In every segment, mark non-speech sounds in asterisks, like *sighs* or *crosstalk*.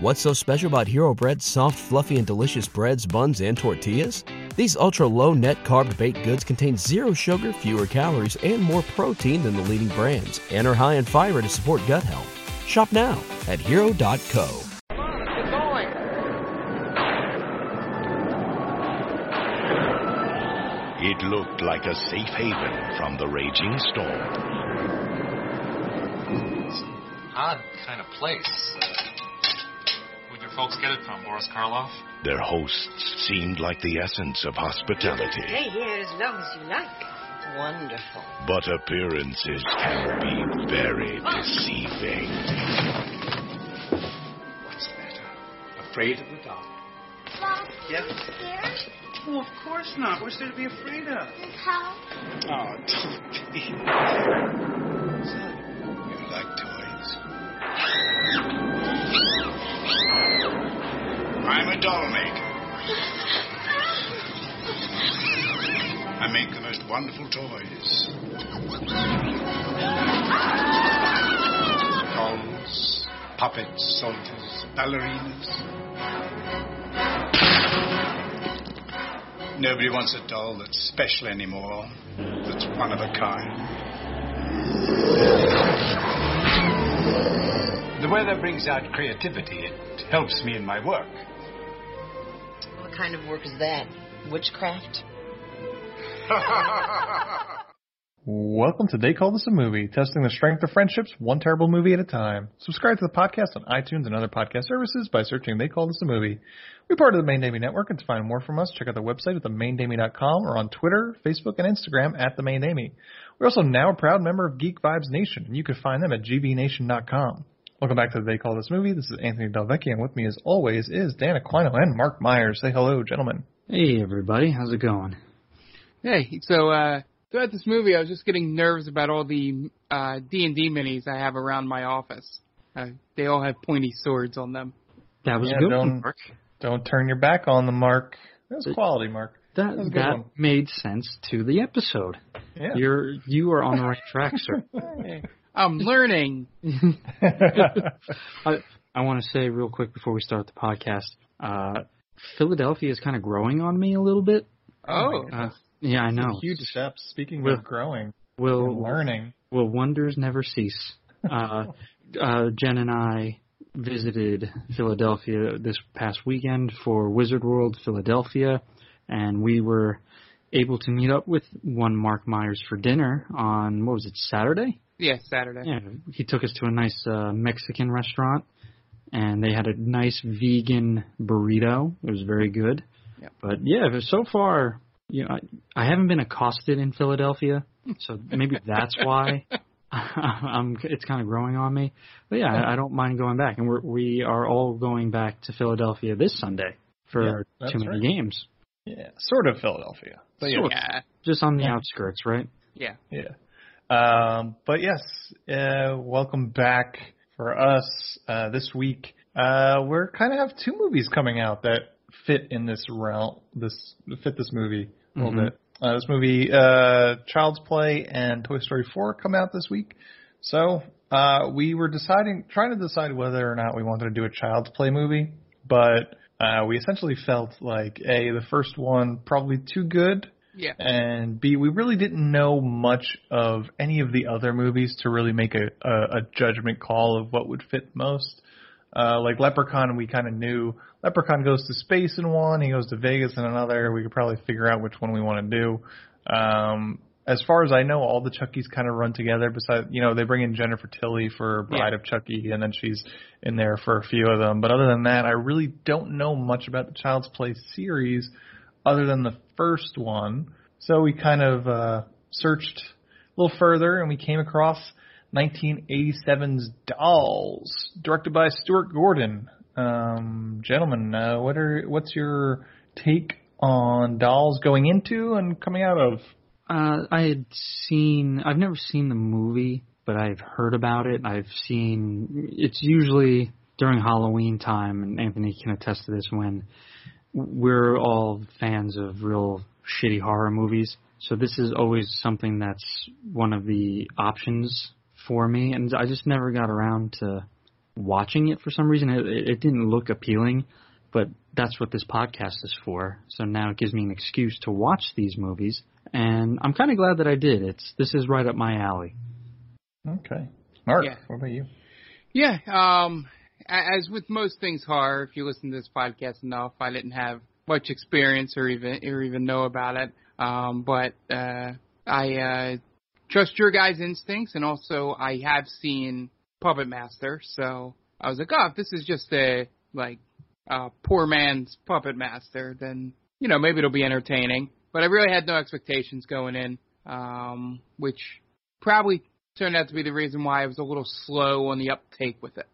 What's so special about Hero Bread's soft, fluffy, and delicious breads, buns, and tortillas? These ultra low net carb baked goods contain zero sugar, fewer calories, and more protein than the leading brands, and are high in fiber to support gut health. Shop now at hero.co. It looked like a safe haven from the raging storm. Odd kind of place. Where'd your folks get it from, Boris Karloff? Their hosts seemed like the essence of hospitality. Stay here as long as you like. Wonderful. But appearances can be very ah. deceiving. What's the matter? Afraid of the dark? Bob, Yeah? are you scared? Oh, of course not. What's there to be afraid of? This house? Oh, don't be. Son, you like toys? *laughs* I'm a doll maker. I make the most wonderful toys. Dolls, puppets, soldiers, ballerinas. Nobody wants a doll that's special anymore, that's one of a kind. The weather brings out creativity. It helps me in my work. What kind of work is that? Witchcraft? *laughs* Welcome to They Call This a Movie, testing the strength of friendships one terrible movie at a time. Subscribe to the podcast on iTunes and other podcast services by searching They Call This a Movie. We're part of the Main Damie Network, and to find more from us, check out the website at themaindamie.com or on Twitter, Facebook, and Instagram at The Main Damie. We're also now a proud member of Geek Vibes Nation, and you can find them at gbnation.com. Welcome back to the They Call This Movie. This is Anthony Delvecchio, and with me as always is Dan Aquino and Mark Myers. Say hello, gentlemen. Hey everybody, how's it going? Hey, so uh throughout this movie, I was just getting nervous about all the uh D and D minis I have around my office. Uh, they all have pointy swords on them. That was Yeah, a good don't- one, Mark. Don't turn your back on them, Mark. That was quality, Mark. That was a that made sense to the episode. Yeah. You're you are on the right track, sir. *laughs* I'm learning. *laughs* I I want to say real quick before we start the podcast, uh, Philadelphia is kind of growing on me a little bit. Oh, Uh, yeah, I know. Huge steps. Speaking Will- of growing Will learning. will wonders never cease? *laughs* Uh, uh, Jen and I visited Philadelphia this past weekend for Wizard World Philadelphia, and we were able to meet up with one Mark Myers for dinner on what was it Saturday? Yeah, Saturday. Yeah, he took us to a nice uh, Mexican restaurant, and they had a nice vegan burrito. It was very good. Yep. But yeah, so far, you know, I, I haven't been accosted in Philadelphia, so maybe *laughs* that's why. *laughs* I'm, it's kind of growing on me, but yeah, I, I don't mind going back, and we're we are all going back to Philadelphia this Sunday for Yeah, our too many right. games, Yeah, sort of Philadelphia. But yeah. Yeah, just on the Yeah. outskirts, right? yeah. Yeah. Um, but yes, uh, welcome back for us uh, this week. Uh, we're kind of have two movies coming out that fit in this realm. This fit this movie a little Mhm. bit. Uh, this movie, uh, Child's Play and Toy Story 4 come out this week. So uh, we were deciding, trying to decide whether or not we wanted to do a Child's Play movie, but uh, we essentially felt like a the first one probably too good Yeah. and B, we really didn't know much of any of the other movies to really make a, a, a judgment call of what would fit most. Uh, like Leprechaun, we kind of knew Leprechaun goes to space in one, he goes to Vegas in another. We could probably figure out which one we want to do. Um, as far as I know, all the Chuckies kind of run together. Besides, you know, they bring in Jennifer Tilly for Bride of Chucky, and then she's in there for a few of them. But other than that, I really don't know much about the Child's Play series other than the first one. So we kind of uh, searched a little further, and we came across 1987's Dolls, directed by Stuart Gordon. Um, gentlemen, uh, what are what's your take on Dolls going into and coming out of? Uh, I had seen. I've never seen the movie, but I've heard about it. I've seen. It's usually during Halloween time, and Anthony can attest to this. When we're all fans of real shitty horror movies, so this is always something that's one of the options for me, and I just never got around to watching it for some reason. It, it didn't look appealing, but that's what this podcast is for. So now it gives me an excuse to watch these movies, and I'm kind of glad that I did. It's this is right up my alley. Okay. Mark, Yeah. what about you? Yeah, um, a- as with most things horror, if you listen to this podcast enough, I didn't have much experience or even or even know about it. Um, but uh, I uh, trust your guys' instincts, and also I have seen Puppet Master, so I was like, oh, if this is just a like uh, poor man's Puppet Master, then you know maybe it'll be entertaining. But I really had no expectations going in, um, which probably turned out to be the reason why I was a little slow on the uptake with it.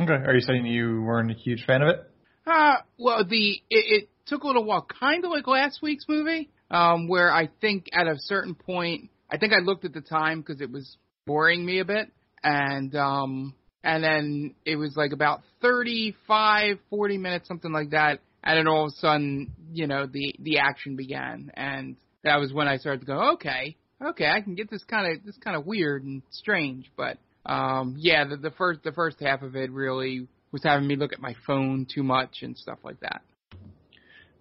Okay. Are you saying you weren't a huge fan of it? Uh, well, the it, it took a little while, kind of like last week's movie, um, where I think at a certain point, I think I looked at the time because it was boring me a bit, and um, and then it was like about thirty-five, forty minutes, something like that, and then all of a sudden, you know, the the action began, and that was when I started to go, okay, okay, I can get this kind of this kind of weird and strange, but um, yeah, the, the first the first half of it really was having me look at my phone too much and stuff like that.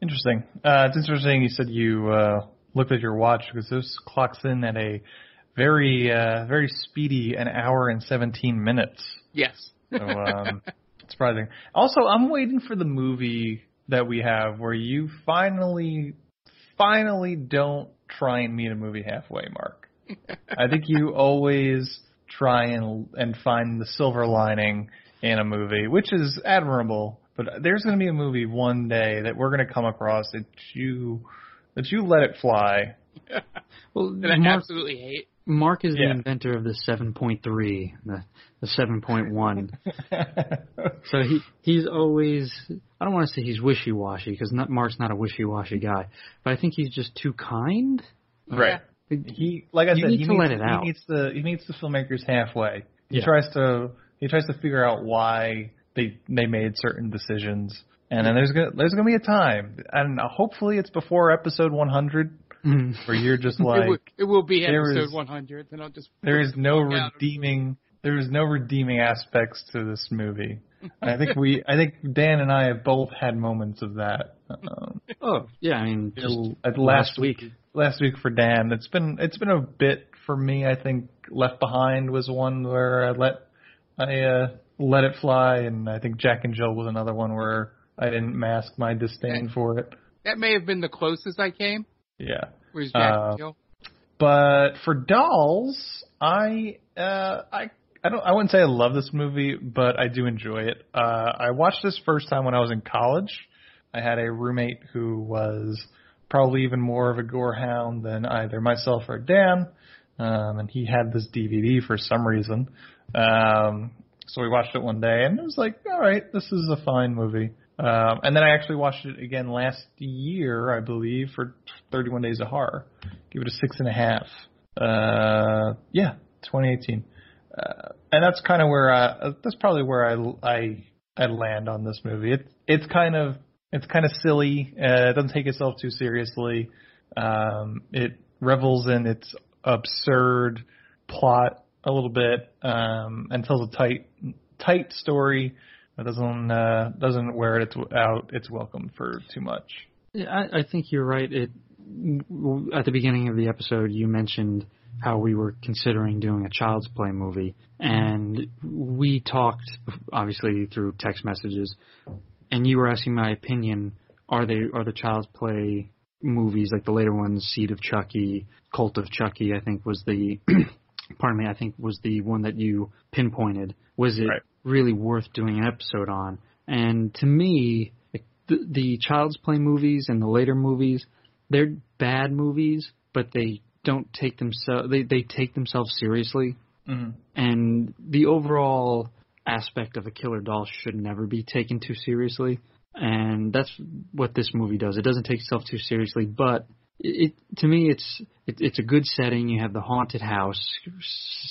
Interesting. Uh, it's interesting you said you uh, looked at your watch because this clocks in at a very, uh, very speedy an hour and 17 minutes. Yes. So, *laughs* um, surprising. Also, I'm waiting for the movie that we have where you finally, finally don't try and meet a movie halfway, Mark. *laughs* I think you always try and and find the silver lining in a movie, which is admirable. But there's going to be a movie one day that we're going to come across that you that you let it fly. *laughs* Well, that I Mark, absolutely hate. Mark is Yeah. the inventor of the 7.3, the the 7.1. *laughs* So he he's always I don't want to say he's wishy washy because not Mark's not a wishy washy guy, but I think he's just too kind. right. He like I You said, need he to meets, let it out. He meets the he meets the filmmakers halfway. He Yeah. tries to he tries to figure out why they they made certain decisions. And then there's gonna there's gonna be a time, and hopefully it's before episode 100, where you're just *laughs* it, will, like, it will be episode is- 100, and I'll just there is no walk out of the redeeming there is no redeeming aspects to this movie. *laughs* I think we I think Dan and I have both had moments of that. *laughs* Um, Oh yeah, I mean just at last week. Last week for Dan. It's been it's been a bit for me. I think Left Behind was one where I let I uh, let it fly, and I think Jack and Jill was another one where I didn't mask my disdain for it. That may have been the closest I came. Yeah. Was Jack Uh, and Jill. But for dolls, I uh, I I don't I wouldn't say I love this movie, but I do enjoy it. Uh, I watched this first time when I was in college. I had a roommate who was probably even more of a gore hound than either myself or Dan, um, and he had this DVD for some reason. Um, so we watched it one day, and it was like, all right, this is a fine movie. Um, and then I actually watched it again last year, I believe, for 31 Days of Horror. Give it a six and a half. Uh, yeah, 2018. Uh, and that's kind of where I, that's probably where I, I, I land on this movie. It, it's kind of, it's kind of silly. Uh, it doesn't take itself too seriously. Um, it revels in its absurd plot a little bit, um, and tells a tight, tight story. It doesn't, uh, doesn't wear it out its welcome for too much. Yeah, I, I think you're right. It at the beginning of the episode you mentioned how we were considering doing a child's play movie, and we talked obviously through text messages, and you were asking my opinion. Are they are the child's play movies like the later ones, Seed of Chucky, Cult of Chucky? I think was the *clears throat* pardon me. I think was the one that you pinpointed. Was it Right. really worth doing an episode on? And to me, the, the child's play movies and the later movies, they're bad movies, but they don't take themselves they they take themselves seriously. Mm-hmm. And the overall aspect of a killer doll should never be taken too seriously. And that's what this movie does. It doesn't take itself too seriously, but it, it to me it's it, it's a good setting. You have the haunted house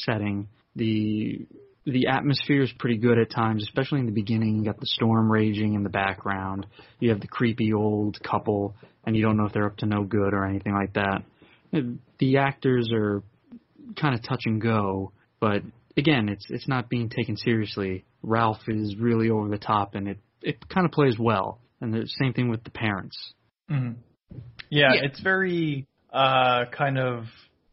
setting. The the atmosphere is pretty good at times, especially in the beginning. You got the storm raging in the background. You have the creepy old couple, and you don't know if they're up to no good or anything like that. The actors are kind of touch and go, but again, it's it's not being taken seriously. Ralph is really over the top, and it it kind of plays well. And the same thing with the parents. hmm Yeah, Yeah. it's very uh, kind of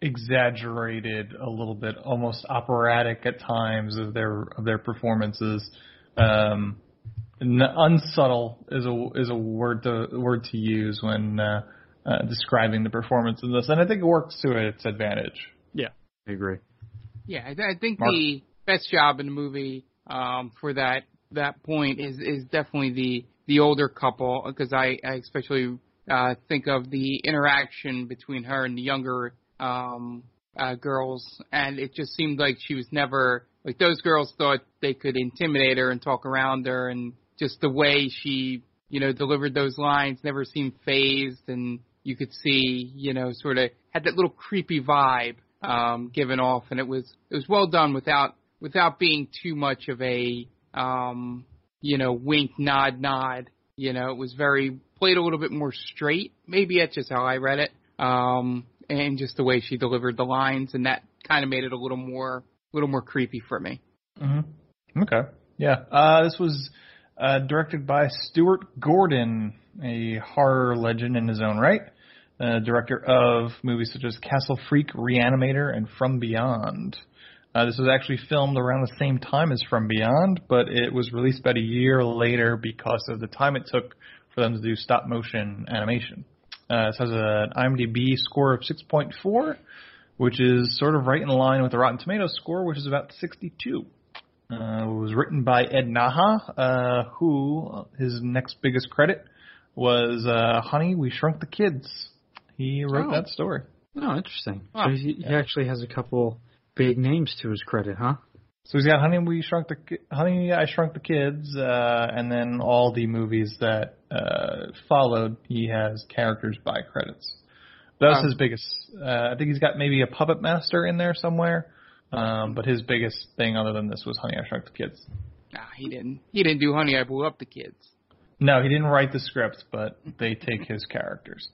exaggerated a little bit, almost operatic at times of their of their performances. Um, n- unsubtle is a is a word to word to use when uh, uh, describing the performance in this, and I think it works to its advantage. Yeah, I agree. Yeah, I, I think Mark? the best job in the movie um, for that that point is is definitely the the older couple because I, I especially uh, think of the interaction between her and the younger um, uh, girls, and it just seemed like she was never like those girls thought they could intimidate her and talk around her, and just the way she you know delivered those lines never seemed phased, and you could see you know sort of had that little creepy vibe um, given off, and it was it was well done without without being too much of a um, you know wink nod nod. You know, it was very played a little bit more straight. Maybe that's just how I read it, um, and just the way she delivered the lines, and that kind of made it a little more a little more creepy for me. Mm-hmm. Okay. Yeah. Uh, this was uh, directed by Stuart Gordon, a horror legend in his own right. Uh, director of movies such as Castle Freak, Reanimator, and From Beyond. Uh, this was actually filmed around the same time as From Beyond, but it was released about a year later because of the time it took for them to do stop motion animation. Uh, this has an IMDb score of 6.4, which is sort of right in line with the Rotten Tomatoes score, which is about 62. Uh, it was written by Ed Naha, uh, who his next biggest credit was uh, "Honey, We Shrunk the Kids." He wrote Oh. that story. Oh, interesting. Huh. So he, he actually has a couple big names to his credit, huh? So he's got "Honey, We Shrunk the Honey, I Shrunk the Kids," uh, and then all the movies that uh, followed. He has characters by credits. That was Wow. his biggest. Uh, I think he's got maybe a Puppet Master in there somewhere. Um, but his biggest thing, other than this, was "Honey, I Shrunk the Kids." Nah, he didn't. He didn't do Honey, I Blew Up the Kids. No, he didn't write the script, but they take his characters.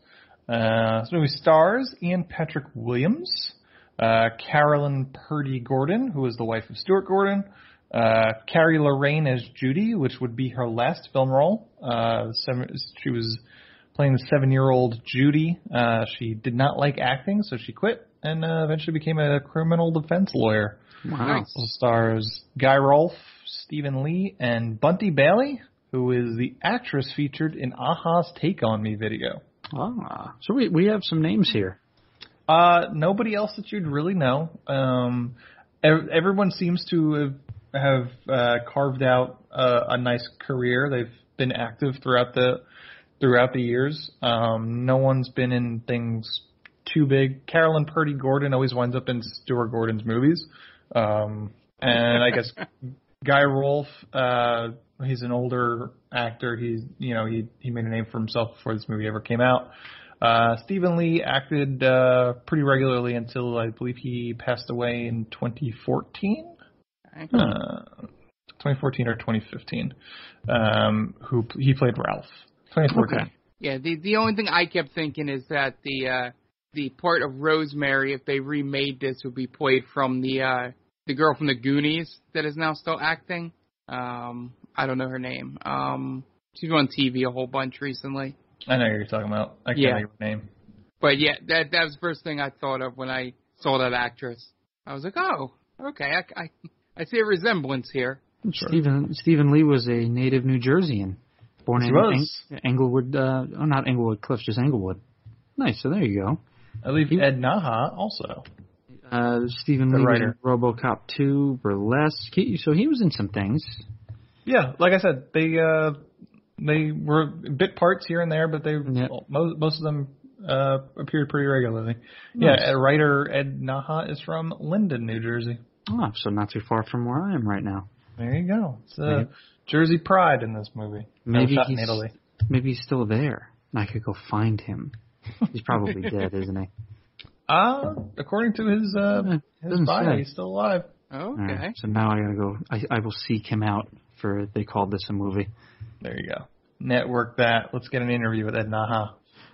Uh, this movie stars Ian Patrick Williams, uh, Carolyn Purdy Gordon, who is the wife of Stuart Gordon, uh, Carrie Lorraine as Judy, which would be her last film role. Uh, seven, she was playing the seven-year-old Judy. Uh, she did not like acting, so she quit and uh, eventually became a criminal defense lawyer. Wow. Also stars Guy Rolfe, Stephen Lee, and Bunty Bailey, who is the actress featured in a-ha's Take On Me video. Ah, so we we have some names here. Uh, nobody else that you'd really know. Um, ev- everyone seems to have, have uh, carved out a, a nice career. They've been active throughout the throughout the years. Um, no one's been in things too big. Carolyn Purdy Gordon always winds up in Stuart Gordon's movies. Um, and I guess *laughs* Guy Rolfe, uh, he's an older actor. He's you know he he made a name for himself before this movie ever came out. Uh, Stephen Lee acted uh, pretty regularly until I believe he passed away in 2014. Okay. Uh, 2014 or 2015. Um, who he played Ralph. 2014. Okay. Yeah, the the only thing I kept thinking is that the uh the part of Rosemary, if they remade this, would be played from the uh the girl from the Goonies that is now still acting. Um, I don't know her name. Um, she's been on TV a whole bunch recently. I know who you're talking about. I can't Yeah. think her name. But yeah, that that was the first thing I thought of when I saw that actress. I was like, oh, okay, I I, I see a resemblance here. Stephen Stephen Lee was a native New Jerseyan, born Yes, in he was. Eng- Englewood. Uh, oh, not Englewood Cliffs, just Englewood. Nice. So there you go. I believe Ed Naha also. Uh, Stephen The Lee writer. was in RoboCop 2, Burlesque. He, so he was in some things. Yeah, like I said, they uh, they were bit parts here and there, but they Yeah. most most of them uh, appeared pretty regularly. Yeah, Nice. uh, writer Ed Naha is from Linden, New Jersey. Oh, so not too far from where I am right now. There you go. It's uh, Maybe- Jersey pride in this movie. Maybe shot in he's Italy. maybe he's still there. and I could go find him. He's probably *laughs* dead, isn't he? Uh, according to his uh, his doesn't say. he's still alive. Okay. All right, so now I gotta go. I, I will seek him out for. They called this a movie. There you go. Network that. Let's get an interview with Ed Naha.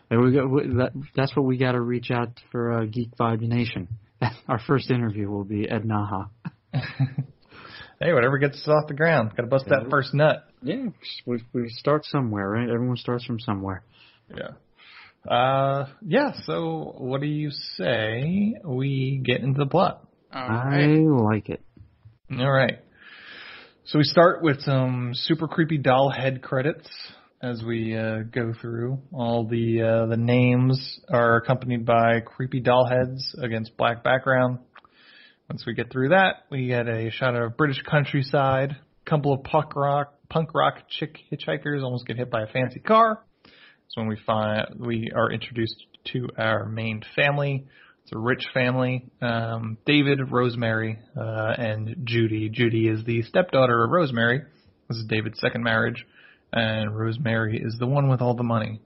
There we go. That, that's what we got to reach out for uh, Geek Vibe Nation. *laughs* Our first interview will be Ed Naha. *laughs* hey, whatever gets us off the ground. Got to bust that first nut. Yeah, we we start somewhere, right? Everyone starts from somewhere. Yeah. Uh, yeah. So, what do you say we get into the plot? All I right. like it. All right. So we start with some super creepy doll head credits as we uh, go through. All the uh, the names are accompanied by creepy doll heads against black background. Once we get through that, we get a shot of British countryside. Couple of punk rock punk rock chick hitchhikers almost get hit by a fancy car. So when we find we are introduced to our main family. It's a rich family. Um, David, Rosemary, uh, and Judy. Judy is the stepdaughter of Rosemary. This is David's second marriage, and Rosemary is the one with all the money.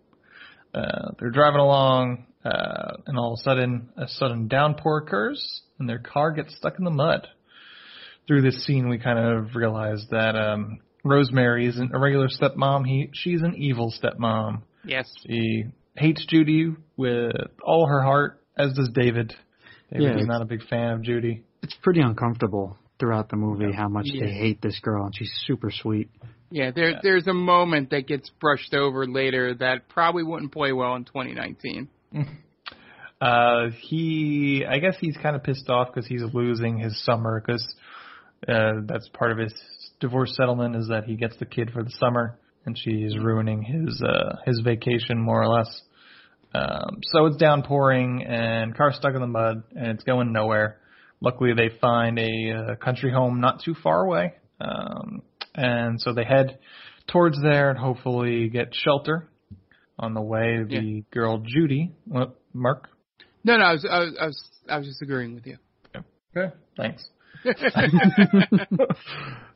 Uh, they're driving along, uh, and all of a sudden, a sudden downpour occurs, and their car gets stuck in the mud. Through this scene, we kind of realize that um, Rosemary isn't a regular stepmom. He, she's an evil stepmom. Yes. She hates Judy with all her heart, as does David. David Yeah, is not a big fan of Judy. It's pretty uncomfortable throughout the movie how much Yeah. they hate this girl, and she's super sweet. Yeah, there there's a moment that gets brushed over later that probably wouldn't play well in 2019. *laughs* Uh, he, I guess he's kind of pissed off because he's losing his summer because uh, that's part of his divorce settlement is that he gets the kid for the summer and she's ruining his uh, his vacation more or less. Um, so it's downpouring and car stuck in the mud and it's going nowhere. Luckily, they find a uh, country home not too far away, um, and so they head towards there and hopefully get shelter. On the way, the girl Judy, what, Mark? No, no, I was I was I was, I was just agreeing with you. Okay, thanks. *laughs* *laughs*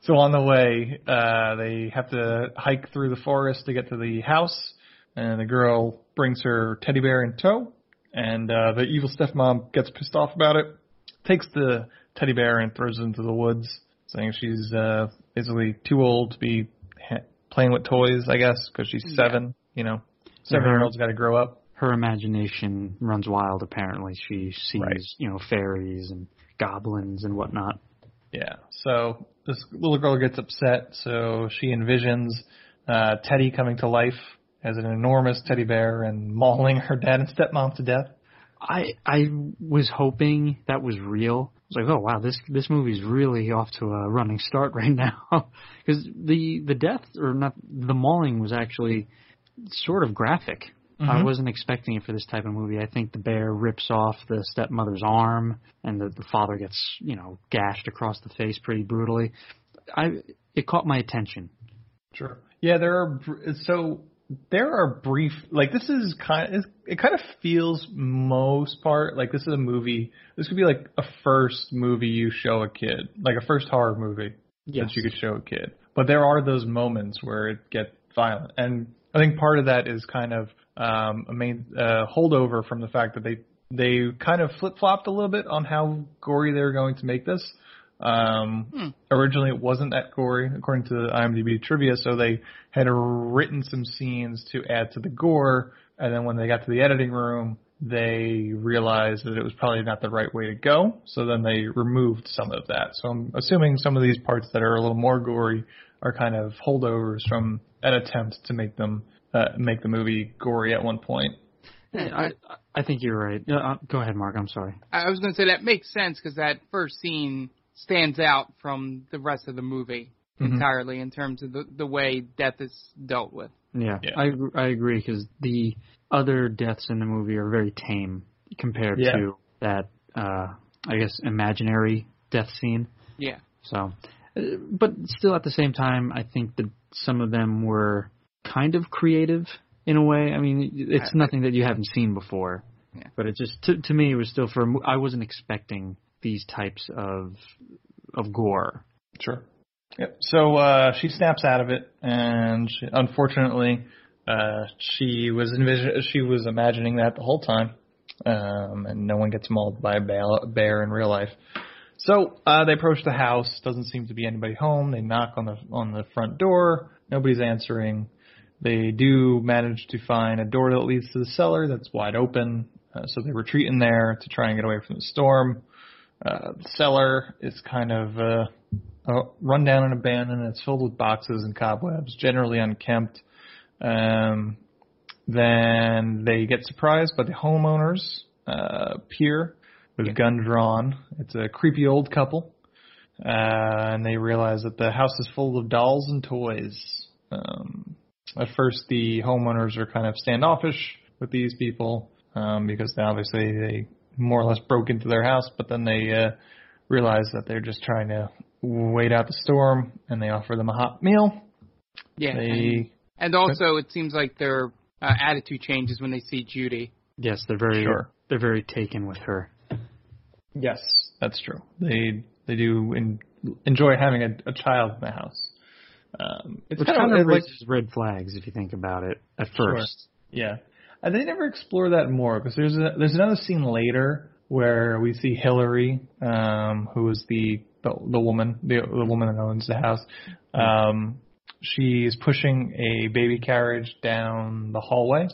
so on the way, uh, they have to hike through the forest to get to the house, and the girl brings her teddy bear in tow, and uh, the evil stepmom gets pissed off about it, takes the teddy bear and throws it into the woods, saying she's uh, basically too old to be ha- playing with toys, I guess, because she's seven. You know, seven year olds got to grow up. Her imagination runs wild. Apparently, she sees Right. you know fairies and goblins and whatnot. Yeah. So this little girl gets upset. So she envisions uh, Teddy coming to life as an enormous teddy bear and mauling her dad and stepmom to death. I I was hoping that was real. I was like, oh wow, this this movie's really off to a running start *laughs* right now, because the the death or not the mauling was actually sort of graphic. I Mhm. wasn't expecting it for this type of movie. I think the bear rips off the stepmother's arm, and the, the father gets you know gashed across the face pretty brutally. I it caught my attention. Sure. Yeah, there are so there are brief like this is kind of it kind of feels most part like this is a movie. This could be like a first movie you show a kid, like a first horror movie that you could show a kid. But there are those moments where it gets violent, and I think part of that is kind of um, a main uh, holdover from the fact that they they kind of flip flopped a little bit on how gory they were going to make this. Um, Originally, it wasn't that gory, according to IMDb trivia. So they had written some scenes to add to the gore, and then when they got to the editing room, they realized that it was probably not the right way to go. So then they removed some of that. So I'm assuming some of these parts that are a little more gory are kind of holdovers from an attempt to make them uh, make the movie gory at one point. I I think you're right. Uh, uh, go ahead, Mark. I'm sorry. I was going to say that makes sense because that first scene stands out from the rest of the movie Mhm. entirely in terms of the the way death is dealt with. Yeah, Yeah. I I agree because the other deaths in the movie are very tame compared Yeah. to that. Uh, I guess imaginary death scene. Yeah. So, uh, but still at the same time, I think that some of them were kind of creative in a way. I mean, it's I- nothing that you haven't seen before. Yeah. But it just to to me it was still for mo- I wasn't expecting these types of of gore. Sure. Yep. So uh, she snaps out of it, and she, unfortunately, uh, she was envision- she was imagining that the whole time, um, and no one gets mauled by a bear, in real life. So uh, they approach the house. Doesn't seem to be anybody home. They knock on the on the front door. Nobody's answering. They do manage to find a door that leads to the cellar that's wide open. Uh, so they retreat in there to try and get away from the storm. Uh, the cellar is kind of uh, uh, run down and abandoned. It's filled with boxes and cobwebs, generally unkempt. Um, then they get surprised by the homeowners uh, appear with gun drawn. It's a creepy old couple, uh, and they realize that the house is full of dolls and toys. Um, at first, the homeowners are kind of standoffish with these people um, because they obviously they more or less broke into their house, but then they uh, realize that they're just trying to wait out the storm, and they offer them a hot meal. Yeah. And, They and also, it seems like their uh, attitude changes when they see Judy. Yes, they're very Sure. they're very taken with her. Yes, that's true. They they do en- enjoy having a, a child in the house. Um, it's Which kind kind of of like raises red flags if you think about it at Sure. first. yeah, and they never explore that more because there's a, there's another scene later where we see Hillary, um, who is the the, the woman the, the woman that owns the house. Um, she's pushing a baby carriage down the hallway.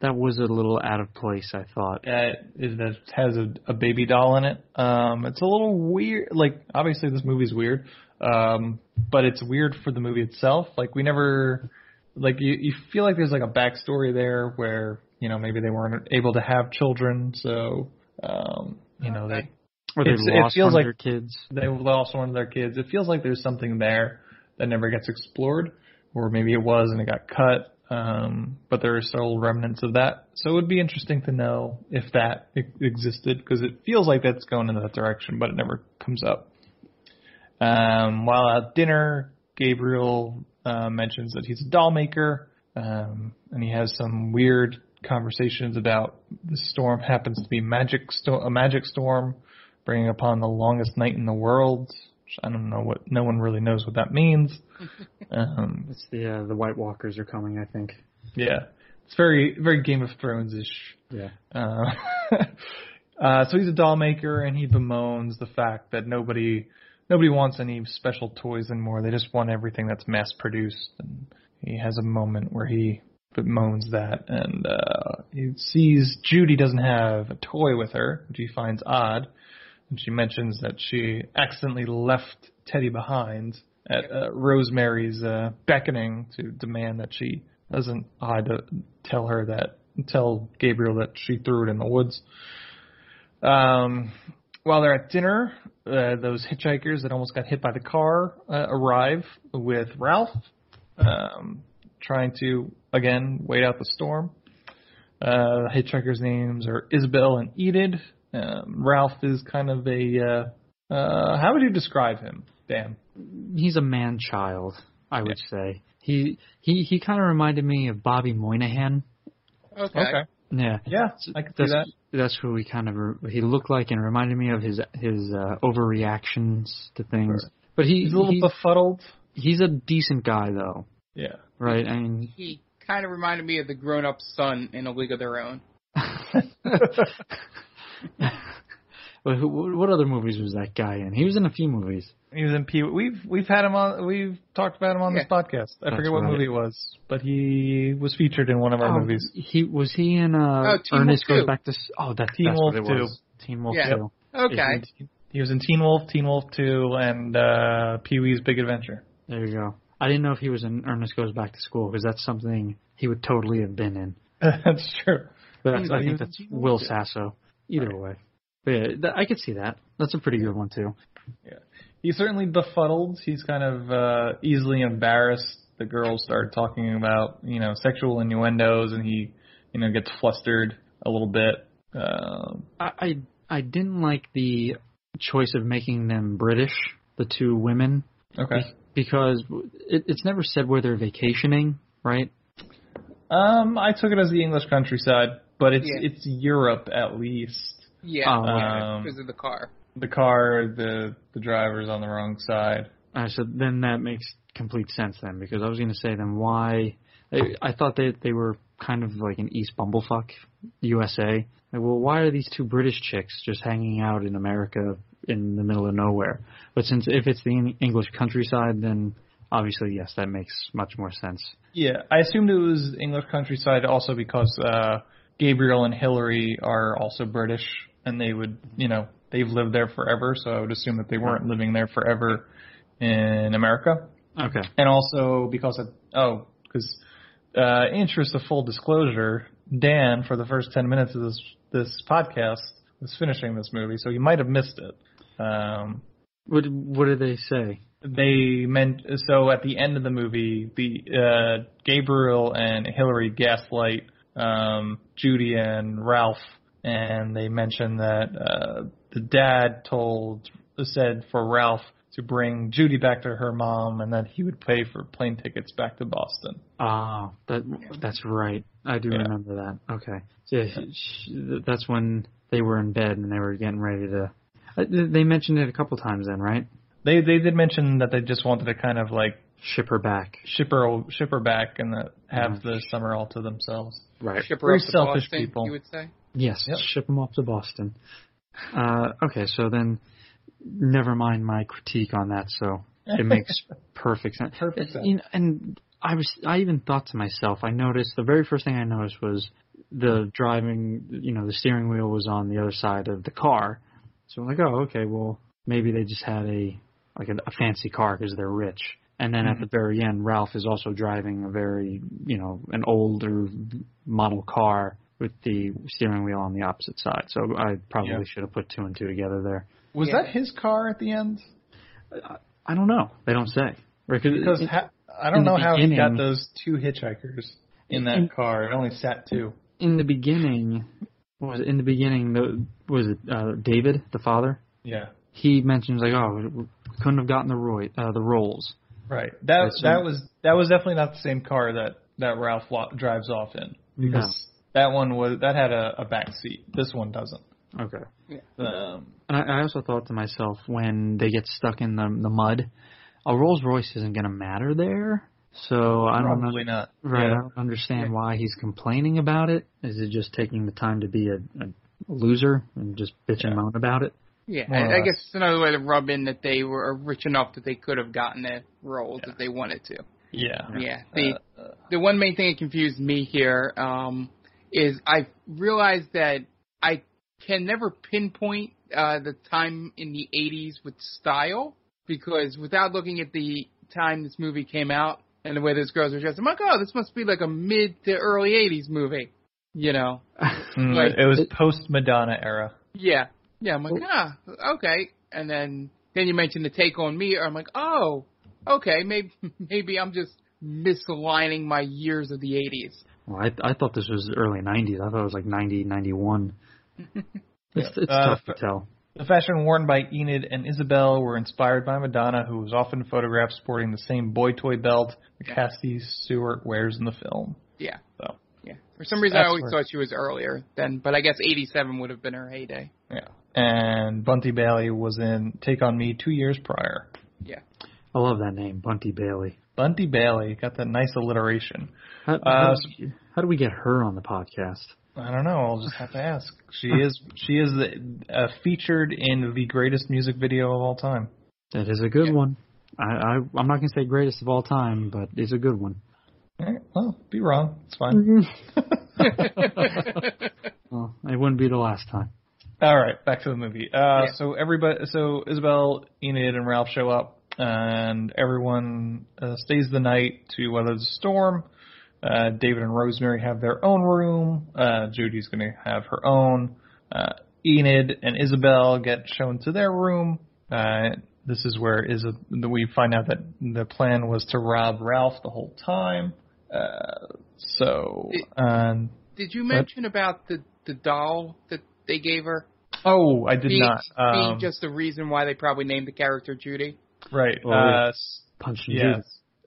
That was a little out of place, I thought. uh, is that has a, a baby doll in it. Um, it's a little weird. Like obviously this movie's weird, um, but it's weird for the movie itself. Like we never, like you you feel like there's like a backstory there where you know maybe they weren't able to have children, so um, you know they Or they it lost feels one like- of their kids. they lost one of their kids. It feels like there's something there that never gets explored, or maybe it was and it got cut. Um, but there are still remnants of that. So it would be interesting to know if that existed because it feels like that's going in that direction, but it never comes up. Um, while at dinner, Gabriel uh, mentions that he's a doll maker, um, and he has some weird conversations about the storm happens to be magic sto- a magic storm bringing upon the longest night in the world. Which I don't know what no one really knows what that means. *laughs* um, It's the uh, the White Walkers are coming, I think. yeah, it's very very Game of Thrones ish. Yeah. Uh, *laughs* uh, so he's a doll maker, and he bemoans the fact that nobody nobody wants any special toys anymore. They just want everything that's mass produced. And he has a moment where he bemoans that, and uh, he sees Judy doesn't have a toy with her, which he finds odd. And she mentions that she accidentally left Teddy behind at uh, Rosemary's uh, beckoning to demand that she doesn't hide to tell her that tell Gabriel that she threw it in the woods. Um, while they're at dinner, uh, those hitchhikers that almost got hit by the car uh, arrive with Ralph, um, trying to again wait out the storm. Uh, hitchhikers' names are Isabel and Enid. Um, Ralph is kind of a uh, uh, how would you describe him, Dan? He's a man child, I would say. He he he kind of reminded me of Bobby Moynihan. Okay. Yeah. Yeah, I can see That's that. that's who he kind of re- he looked like and reminded me of his his uh, overreactions to things. Sure. But he, He's a little he- befuddled. he's a decent guy though, Yeah. Right? I mean, He kind of reminded me of the grown-up son in A League of Their Own. *laughs* But who, what other movies was that guy in? He was in a few movies. He was in P. We've we've had him on. We've talked about him on this podcast. I That's forget what right. movie it was, but he was featured in one of our Oh, movies. He was he in uh Oh, Teen Ernest Wolf Goes 2. Back to Oh, that, Teen that's Wolf what it 2. Teen Wolf Yeah. 2. Okay. He was in Teen Wolf, Teen Wolf Two, and uh, Pee Wee's Big Adventure. There you go. I didn't know if he was in Ernest Goes Back to School because that's something he would totally have been in. *laughs* That's true. But that's, I think that's Will too. Sasso. Either way. But yeah, th- I could see that. That's a pretty good one too. Yeah, He's certainly befuddled. He's kind of uh, easily embarrassed. The girls start talking about you know sexual innuendos, and he you know gets flustered a little bit. Uh, I, I I didn't like the choice of making them British, the two women, okay. Because it, it's never said where they're vacationing, right? Um, I took it as the English countryside, but it's Yeah. it's Europe at least. Yeah. Oh, yeah, because of the car. The car, the the driver's on the wrong side. Uh, so then that makes complete sense then, because I was going to say then why I, I thought that they were kind of like an East Bumblefuck, USA. Like, well, why are these two British chicks just hanging out in America in the middle of nowhere? But since if it's the English countryside, then obviously yes, that makes much more sense. Yeah, I assumed it was English countryside also because uh Gabriel and Hillary are also British, and they would you know they've lived there forever, so I would assume that they weren't living there forever in America. Okay. And also because of oh, because uh, interest of full disclosure, Dan for the first ten minutes of this this podcast was finishing this movie, so you might have missed it. Um, What what did they say? they meant so at the end of the movie, the uh, Gabriel and Hillary gaslight um, Judy and Ralph, and they mentioned that uh, the dad told said for Ralph to bring Judy back to her mom, and that he would pay for plane tickets back to Boston. Ah, that that's right. I do Yeah. remember that. Okay. So yeah, sh- that's when they were in bed and they were getting ready to. Uh, They mentioned it a couple times then, right? They they did mention that they just wanted to kind of like Ship her back. ship her ship her back and that have Mhm. the summer all to themselves. Right. Ship her Very up to selfish Boston, people. You would say. Yes. Yep. Ship them off to Boston. Uh, okay, so then, never mind my critique on that. So it makes *laughs* perfect sense. Perfect sense. You know, and I was, I even thought to myself, I noticed the very first thing I noticed was the driving. You know, the steering wheel was on the other side of the car. So I'm like, oh, okay, well, maybe they just had a like a, a fancy car because they're rich. And then at mm-hmm. the very end, Ralph is also driving a very, you know, an older model car with the steering wheel on the opposite side. So I probably Yeah. should have put two and two together there. Was Yeah. that his car at the end? I don't know. They don't say. Right, 'cause Because it- ha- I don't know how he got those two hitchhikers in that In- car. It only sat two. in the beginning, what was it? In the beginning, the, was it uh, David, the father? Yeah. He mentions like, oh, we couldn't have gotten the Roy, uh, the rolls. Right. That That's that was that was definitely not the same car that that Ralph wa- drives off in because that one was that had a, a back seat. This one doesn't. Okay. Um, And I, I also thought to myself when they get stuck in the the mud, a Rolls Royce isn't going to matter there. So I don't know. probably not. Right. I don't understand why he's complaining about it. Is it just taking the time to be a, a loser and just bitch and moan about it? Yeah, More or I guess it's another way to rub in that they were rich enough that they could have gotten the Rolls if they wanted to. Yeah. Yeah. The Uh, uh, the one main thing that confused me here um, is I realized that I can never pinpoint uh, the time in the 80s with style because without looking at the time this movie came out and the way those girls were dressed, I'm like, oh, this must be like a mid to early 80s movie. You know? *laughs* mm, Like, it was post Madonna era. Yeah. Yeah, I'm like, ah, okay. And then then you mentioned the take on me. I'm like, oh, okay, maybe *laughs* maybe I'm just misaligning my years of the 80s. Well, I I thought this was early '90s. I thought it was like '90, '91. *laughs* It's, it's Uh, tough to tell. The fashion worn by Enid and Isabel were inspired by Madonna, who was often photographed sporting the same boy toy belt that Yeah. Cassie Stewart wears in the film. Yeah. So Yeah. For some reason, I always where- thought she was earlier then, but I guess 87 would have been her heyday. yeah. And Bunty Bailey was in Take on Me two years prior. Yeah. I love that name, Bunty Bailey. Bunty Bailey got that nice alliteration. How, Uh, how, do we, how do we get her on the podcast? I don't know. I'll just have to ask. *laughs* She is she is uh, featured in the greatest music video of all time. That is a good Yeah. one. I, I I'm not gonna say greatest of all time, but it's a good one. All right, well, be wrong. It's fine. *laughs* *laughs* Well, it wouldn't be the last time. All right, back to the movie. Uh, Yeah. So everybody, so Isabel, Enid, and Ralph show up, and everyone uh, stays the night to weather the storm. Uh, David and Rosemary have their own room. Uh, Judy's going to have her own. Uh, Enid and Isabel get shown to their room. Uh, this is where is we find out that the plan was to rob Ralph the whole time. Uh, so, It- um, Did you mention about the the doll that they gave her? oh, I did being, not. being Um, just the reason why they probably named the character Judy. Right. Oh, uh, s- Punch and yes. Judy.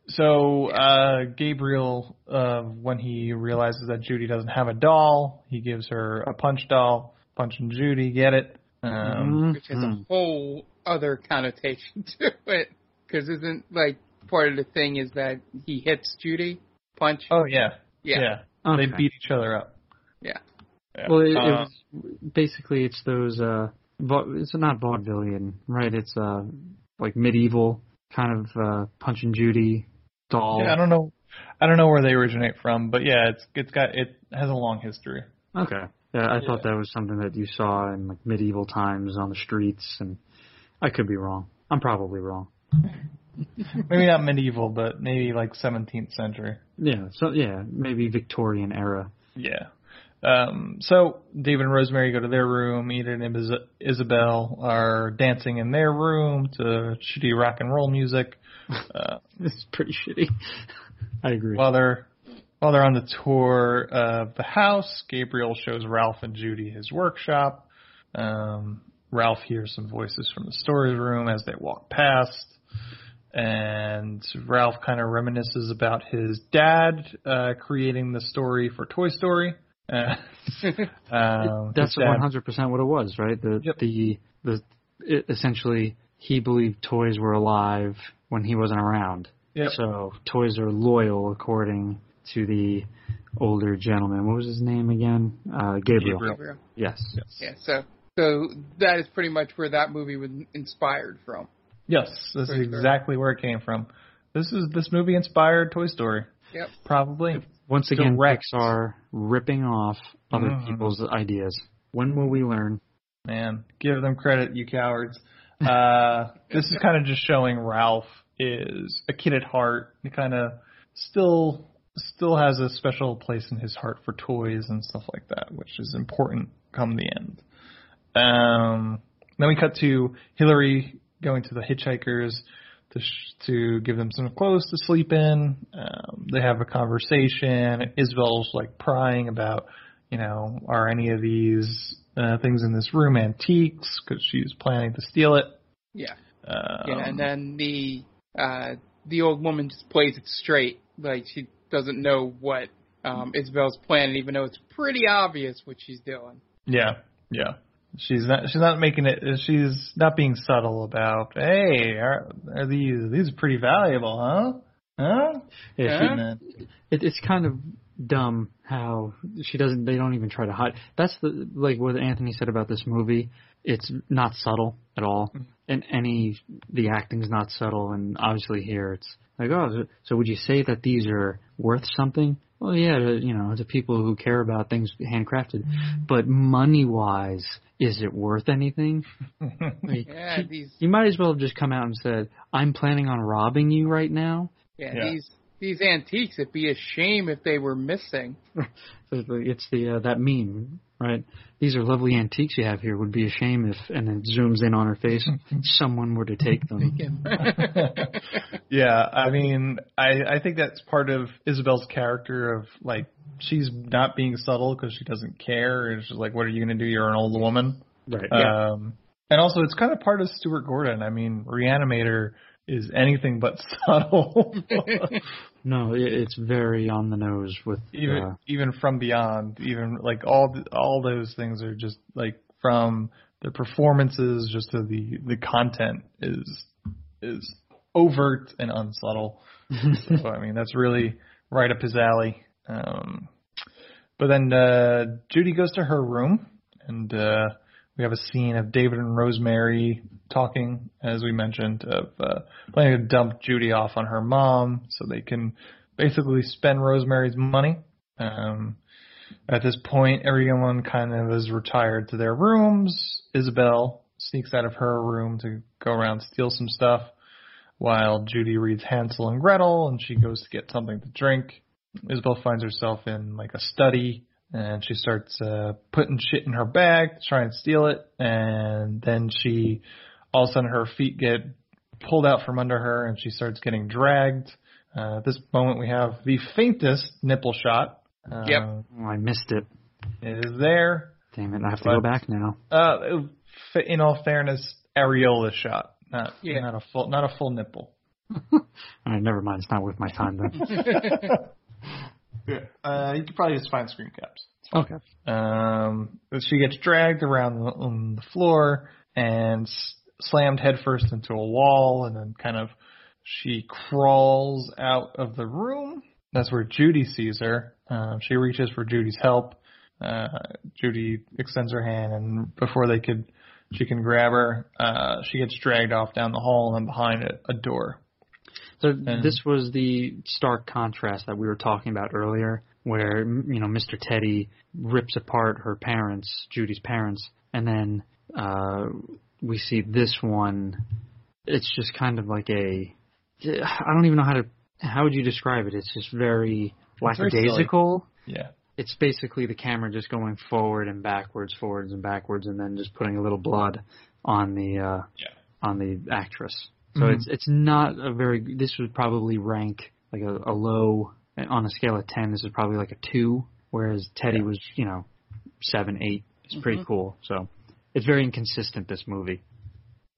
So uh, Gabriel, uh, when he realizes that Judy doesn't have a doll, he gives her a punch doll. Punch and Judy, get it? Um, which has a whole other connotation *laughs* to it. Because isn't like part of the thing is that he hits Judy, punch. Oh yeah, yeah, yeah. Okay. They beat each other up. Yeah. Yeah. Well, it, it Uh, was basically it's those uh, it's not vaudevillian, right? It's uh like medieval kind of uh Punch and Judy doll. yeah, I don't know. I don't know where they originate from, but yeah, it's it's got it has a long history. Okay. Yeah, I thought that was something that you saw in like medieval times on the streets, and I could be wrong. I'm probably wrong. *laughs* maybe not medieval, but maybe like 17th century. Yeah, so yeah, maybe Victorian era. Yeah. Um, so David and Rosemary go to their room. Enid and Is- Isabel are dancing in their room to shitty rock and roll music. *laughs* Uh, This is pretty shitty. I agree. while they're while they're on the tour of the house, Gabriel shows Ralph and Judy his workshop. Um, Ralph hears some voices from the storage room as they walk past, and Ralph kind of reminisces about his dad uh, creating the story for Toy Story. Uh, *laughs* um, That's his 100% what it was, right? The Yep. the the it, essentially he believed toys were alive when he wasn't around. Yep. So toys are loyal according to the older gentleman. What was his name again? Uh, Gabriel. Gabriel. Yes. Yeah, so so that is pretty much where that movie was inspired from. Yes, this is Toy Story. exactly where it came from. This is this movie inspired Toy Story, Yep. probably. Once again, Direct. Pixar ripping off other Mhm. people's ideas. When will we learn? Man, give them credit, you cowards. Uh, *laughs* this is kind of just showing Ralph is a kid at heart. He kind of still still has a special place in his heart for toys and stuff like that, which is important come the end. Um, then we cut to Hillary going to the hitchhikers to sh- to give them some clothes to sleep in. Um, they have a conversation. Isabel's like prying about, you know, are any of these uh, things in this room antiques? Because she's planning to steal it. Yeah. Um, Yeah, and then the uh the old woman just plays it straight, like she doesn't know what um Isabel's planning, even though it's pretty obvious what she's doing. Yeah, yeah. She's not. She's not making it. She's not being subtle about. Hey, are, are these these are pretty valuable, huh? Huh? Yeah? Man. It, it's kind of dumb how she doesn't. They don't even try to hide. That's the like what Anthony said about this movie. It's not subtle at all, hmm. and any the acting's not subtle. And obviously here it's like, oh, so would you say that these are worth something? Well, yeah, to, you know, to people who care about things handcrafted, but money wise, is it worth anything? *laughs* Like, Yeah, these you might as well have just come out and said, "I'm planning on robbing you right now." yeah, Yeah. these these antiques, it'd be a shame if they were missing. *laughs* It's the uh, that meme, right? These are lovely antiques you have here. Would be a shame if, and then zooms in on her face. someone were to take them. *laughs* yeah, I mean, I I think that's part of Isabel's character of like she's not being subtle because she doesn't care. And she's like, what are you gonna do? You're an old woman. Right. Um, and also, it's kind of part of Stuart Gordon. I mean, Reanimator is anything but *laughs* subtle. *laughs* No, it's very on the nose with. even uh, even from beyond even like all th- all those things are just like from the performances just to the the content is is overt and unsubtle *laughs* so i mean that's really right up his alley um but then uh judy goes to her room and uh we have a scene of david and rosemary talking as we mentioned of uh planning to dump judy off on her mom so they can basically spend Rosemary's money. Um, at this point, everyone kind of is retired to their rooms. Isabel sneaks out of her room to go around steal some stuff, while Judy reads Hansel and Gretel, and she goes to get something to drink. Isabel finds herself in like a study, and she starts uh, putting shit in her bag trying to steal it, and then she all of a sudden her feet get pulled out from under her, and she starts getting dragged. Uh, at this moment, we have the faintest nipple shot. Uh, Yep. oh, I missed it. It is there. Damn it! I have to go back now. Uh, in all fairness, areola shot, not Yeah. not a full not a full nipple. *laughs* All right, never mind. It's not worth my time then. *laughs* Uh, you could probably just find screen caps. okay. Um, she gets dragged around the, on the floor and s- slammed headfirst into a wall, and then kind of she crawls out of the room. That's where Judy sees her. Um, she reaches for Judy's help. Uh, Judy extends her hand, and before they could, she can grab her. Uh, she gets dragged off down the hall and behind a, a door. So And- this was the stark contrast that we were talking about earlier where you know Mr. Teddy rips apart her parents, Judy's parents, and then uh, we see this one. It's just kind of like a I don't even know how to how would you describe it? It's just very lackadaisical. Yeah. It's basically the camera just going forward and backwards, forwards and backwards, and then just putting a little blood on the uh, Yeah. on the actress. So Mhm. it's it's not a very. This would probably rank like a, a low on a scale of ten. This is probably like a two, whereas Teddy Yeah. was you know seven, eight. It's pretty Mhm. cool. So it's very inconsistent. This movie.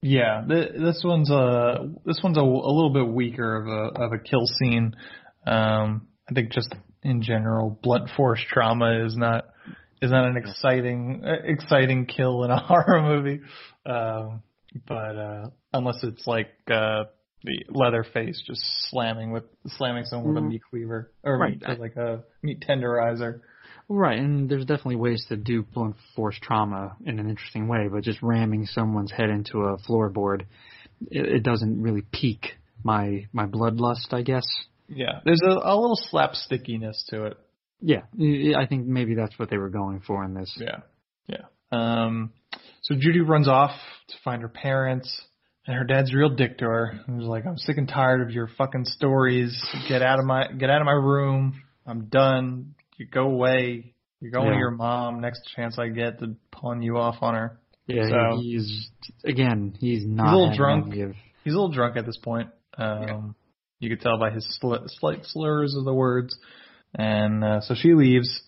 Yeah, th- this one's a this one's a, a little bit weaker of a of a kill scene. Um, I think just in general, blunt force trauma is not is not an exciting uh, exciting kill in a *laughs* horror movie. Um, but uh, unless it's like uh, the Leatherface just slamming with slamming someone with a Mm. meat cleaver or Right. meat, like a meat tenderizer. Right, and there's definitely ways to do blunt force trauma in an interesting way, but just ramming someone's head into a floorboard, it, it doesn't really pique my my bloodlust, I guess. Yeah, there's a, a little slapstickiness to it. Yeah, I I think maybe that's what they were going for in this. Yeah, yeah. Um, so Judy runs off to find her parents, and her dad's real dick to her. He's like, "I'm sick and tired of your fucking stories. Get out of my get out of my room. I'm done. You go away. You're going Yeah. to your mom. Next chance I get to pawn you off on her." Yeah, So- he's again, he's not He's a little drunk. of- He's a little drunk at this point. Um, You could tell by his sl- slight slurs of the words. And uh, so she leaves.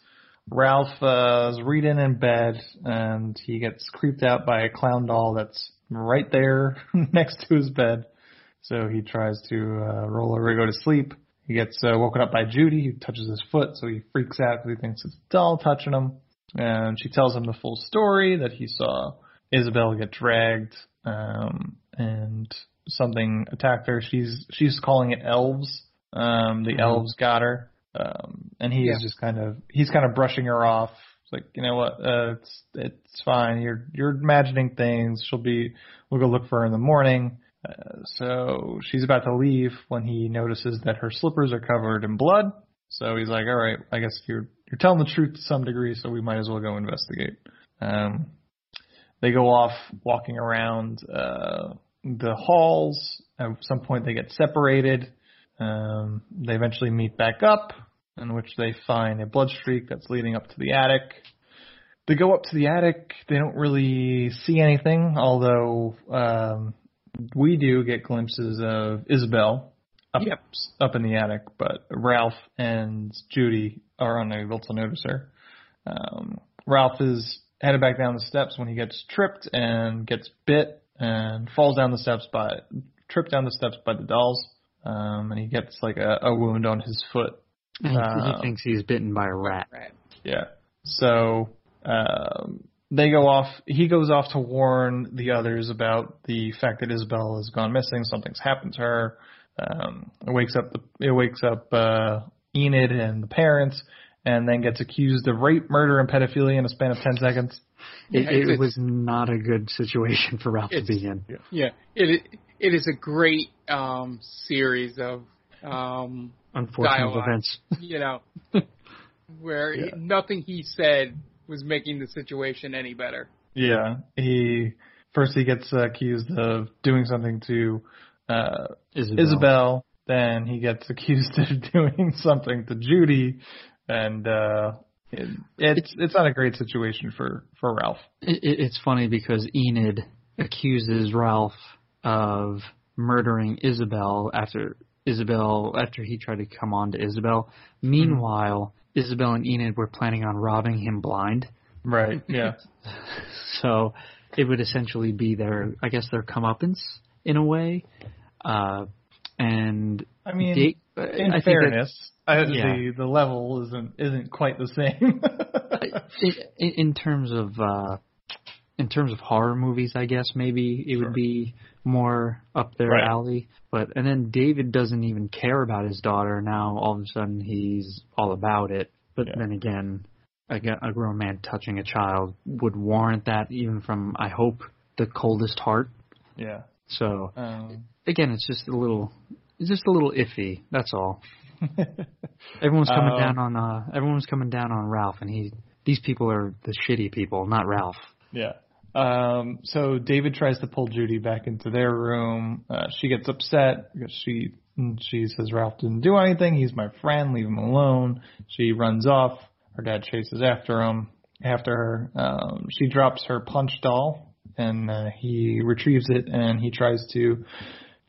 Ralph uh, is reading in bed, and he gets creeped out by a clown doll that's right there *laughs* next to his bed. So he tries to uh, roll over to go to sleep. He gets uh, woken up by Judy, who touches his foot, so he freaks out because he thinks it's doll touching him. And she tells him the full story that he saw Isabel get dragged, um, and something attacked her. She's she's calling it elves. Um, the Mhm. elves got her, um, and he Yeah. is just kind of he's kind of brushing her off. Like you know what, uh, it's it's fine. You're you're imagining things. She'll be. We'll go look for her in the morning. Uh, so she's about to leave when he notices that her slippers are covered in blood. So he's like, "All right, I guess you're you're telling the truth to some degree, so we might as well go investigate." Um, they go off walking around uh, the halls. At some point, they get separated. Um, they eventually meet back up, in which they find a blood streak that's leading up to the attic. They go up to the attic. They don't really see anything, although um, we do get glimpses of Isabel up Yep. up in the attic, but Ralph and Judy are unable to notice her. Um, Ralph is headed back down the steps when he gets tripped and gets bit and falls down the steps by tripped down the steps by the dolls. Um, and he gets like a, a wound on his foot. And he, thinks he's bitten by a rat. Right. Yeah. So um, they go off. He goes off to warn the others about the fact that Isabel has gone missing. Something's happened to her. Um, it wakes up. The, it wakes up uh, Enid and the parents, and then gets accused of rape, murder, and pedophilia in a span of ten seconds. It, Yeah, it it's- was not a good situation for Ralph to be in. Yeah, it it is a great um, series of um, Unfortunate Dialogue. events. you know *laughs* where Yeah. nothing he said was making the situation any better. Yeah. He first he gets uh, accused of doing something to uh, Isabel. Isabel. Then he gets accused *laughs* of doing something to Judy, and uh, it, it's it's not a great situation for for Ralph. It, it, it's funny because Enid accuses Ralph of murdering Isabel after Isabel after he tried to come on to Isabel. Meanwhile, Isabel and Enid were planning on robbing him blind. Right. Yeah. *laughs* So it would essentially be their, I guess, their comeuppance in a way. Uh, and I mean, they- in I that- fairness, I, Yeah. the the level isn't isn't quite the same. *laughs* in, in terms of uh, in terms of horror movies, I guess maybe it Sure. would be more up their Right. alley. But and then David doesn't even care about his daughter. Now all of a sudden he's all about it. But Yeah. then again, a grown man touching a child would warrant that, even from I hope the coldest heart. yeah. So Um, again, it's just a little, it's just a little iffy. That's all. *laughs* Everyone's coming Um, down on uh everyone's coming down on Ralph and he these people are the shitty people, not Ralph. Yeah. Um, so David tries to pull Judy back into their room. Uh, she gets upset because she she says Ralph didn't do anything. He's my friend. Leave him alone. She runs off. Her dad chases after him. After her, um, she drops her punch doll, and uh, he retrieves it, and he tries to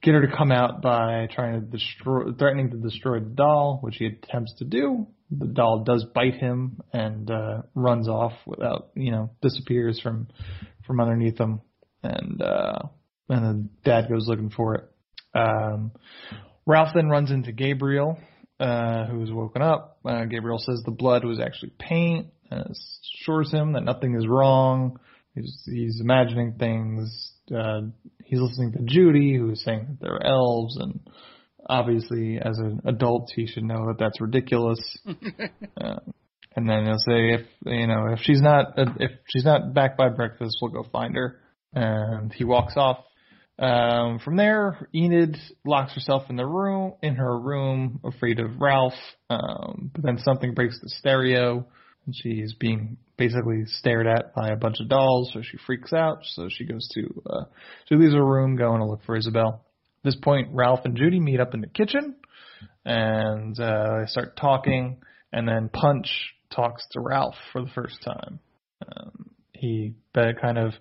get her to come out by trying to destroy, threatening to destroy the doll, which he attempts to do. The doll does bite him and uh, runs off without, you know, disappears from from underneath him, and uh, and then dad goes looking for it. Um, Ralph then runs into Gabriel, uh, who's woken up. Uh, Gabriel says the blood was actually paint, and assures him that nothing is wrong. He's, he's imagining things. Uh, he's listening to Judy, who is saying that they're elves, and obviously, as an adult, he should know that that's ridiculous. uh, *laughs* and then he'll say, if you know, if she's not, if she's not back by breakfast, we'll go find her. And he walks off. Um, from there, Enid locks herself in the room, in her room, afraid of Ralph. Um, but then something breaks the stereo, and she's being basically stared at by a bunch of dolls. So she freaks out. So she goes to, uh, she leaves her room, going to look for Isabel. At this point, Ralph and Judy meet up in the kitchen, and uh, they start talking. And then Punch talks to Ralph for the first time. Um, he uh, kind of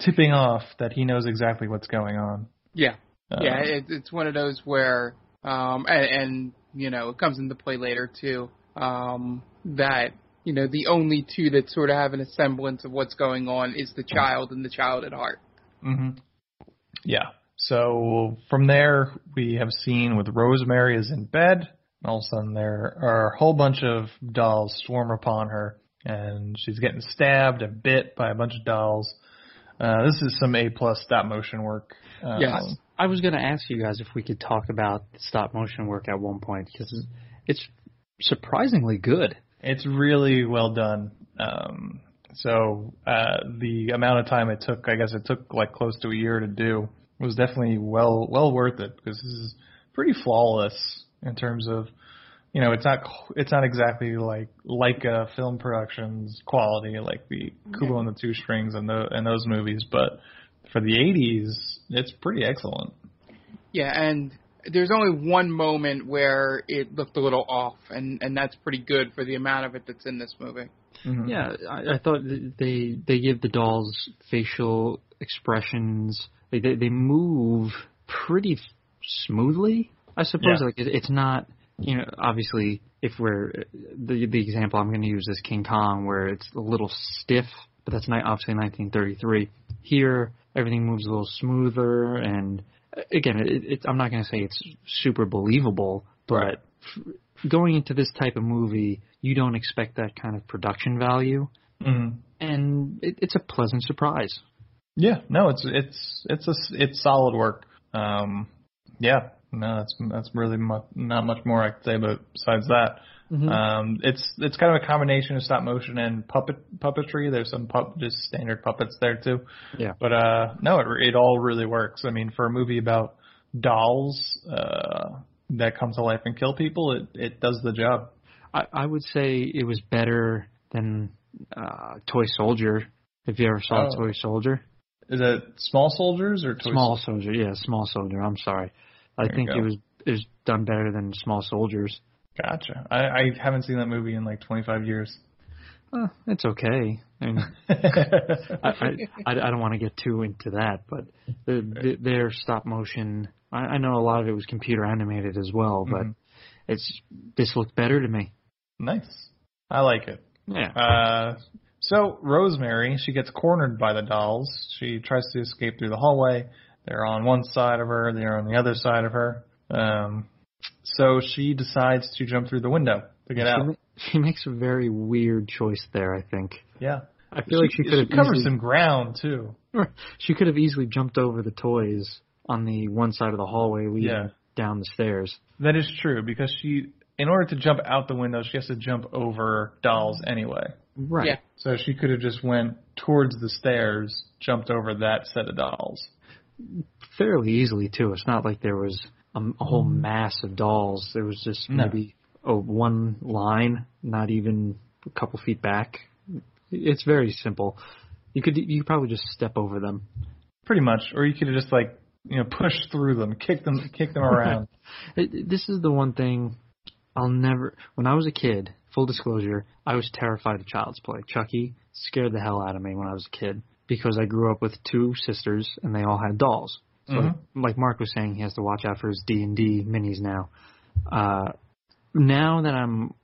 tipping off that he knows exactly what's going on. Yeah, Um, yeah, it, it's one of those where, um, and, and you know, it comes into play later too. Um, that you know, the only two that sort of have an semblance of what's going on is the child and the child at heart. hmm Yeah. So from there, we have seen with Rosemary is in bed. All of a sudden, there are a whole bunch of dolls swarm upon her, and she's getting stabbed and bit by a bunch of dolls. Uh, this is some A plus stop motion work. Um, Yes. I was going to ask you guys if we could talk about stop motion work at one point because it's surprisingly good. It's really well done. Um, so uh, the amount of time it took, I guess it took like close to a year to do, was definitely well well worth it because this is pretty flawless in terms of, you know, it's not it's not exactly like Laika film productions quality like the Kubo and the Two Strings and the and those movies, but for the 80s, it's pretty excellent. Yeah, and there's only one moment where it looked a little off, and and that's pretty good for the amount of it that's in this movie. Mhm. Yeah, I, I thought they they give the dolls facial expressions. They they, they move pretty f- smoothly. I suppose Yeah. like it, it's not you know obviously if we're the the example I'm going to use is King Kong where it's a little stiff, but that's not obviously 1933. Here everything moves a little smoother and uh, again it, it, I'm not going to say it's super believable, but Right. f- going into this type of movie you don't expect that kind of production value Mhm. and it, it's a pleasant surprise. Yeah, no, it's it's it's a it's solid work. Um, yeah, no, that's that's really mu- not much more I could say, but besides that, um, it's it's kind of a combination of stop motion and puppet puppetry. There's some pup just standard puppets there too. Yeah. But uh, no, it it all really works. I mean, for a movie about dolls uh, that come to life and kill people, it it does the job. I, I would say it was better than uh, Toy Soldier. If you ever saw Oh. Toy Soldier, Is it Small Soldiers or Toy Small Soldier, yeah, Small Soldier. I'm sorry, I There think it was it was done better than Small Soldiers. Gotcha. I, I haven't seen that movie in like 25 years. Uh, it's okay. I mean, *laughs* I, I, I don't want to get too into that, but the, the, their stop motion. I, I know a lot of it was computer animated as well, but Mhm. it's this looked better to me. Nice. I like it. Yeah. Uh, so Rosemary, she gets cornered by the dolls. She tries to escape through the hallway. They're on one side of her. They're on the other side of her. Um, so she decides to jump through the window to get she, out. ma- *laughs* she makes a very weird choice there. I think. Yeah. I feel like she could have covered easily, some ground too. *laughs* she could have easily jumped over the toys on the one side of the hallway leading Yeah. down the stairs. That is true because she, in order to jump out the window, she has to jump over dolls anyway. Right. Yeah. So she could have just went towards the stairs, jumped over that set of dolls. Fairly easily too. It's not like there was a, a whole mm-hmm. mass of dolls. There was just No. maybe a one line, not even a couple feet back. It's very simple. You could you could probably just step over them. Pretty much, or you could just like you know push through them, kick them, kick them around. This is the one thing I'll never. When I was a kid, full disclosure, I was terrified of Child's Play. Chucky scared the hell out of me when I was a kid because I grew up with two sisters and they all had dolls. So, Mhm. like Mark was saying, he has to watch out for his D and D minis now. Uh, now that I'm,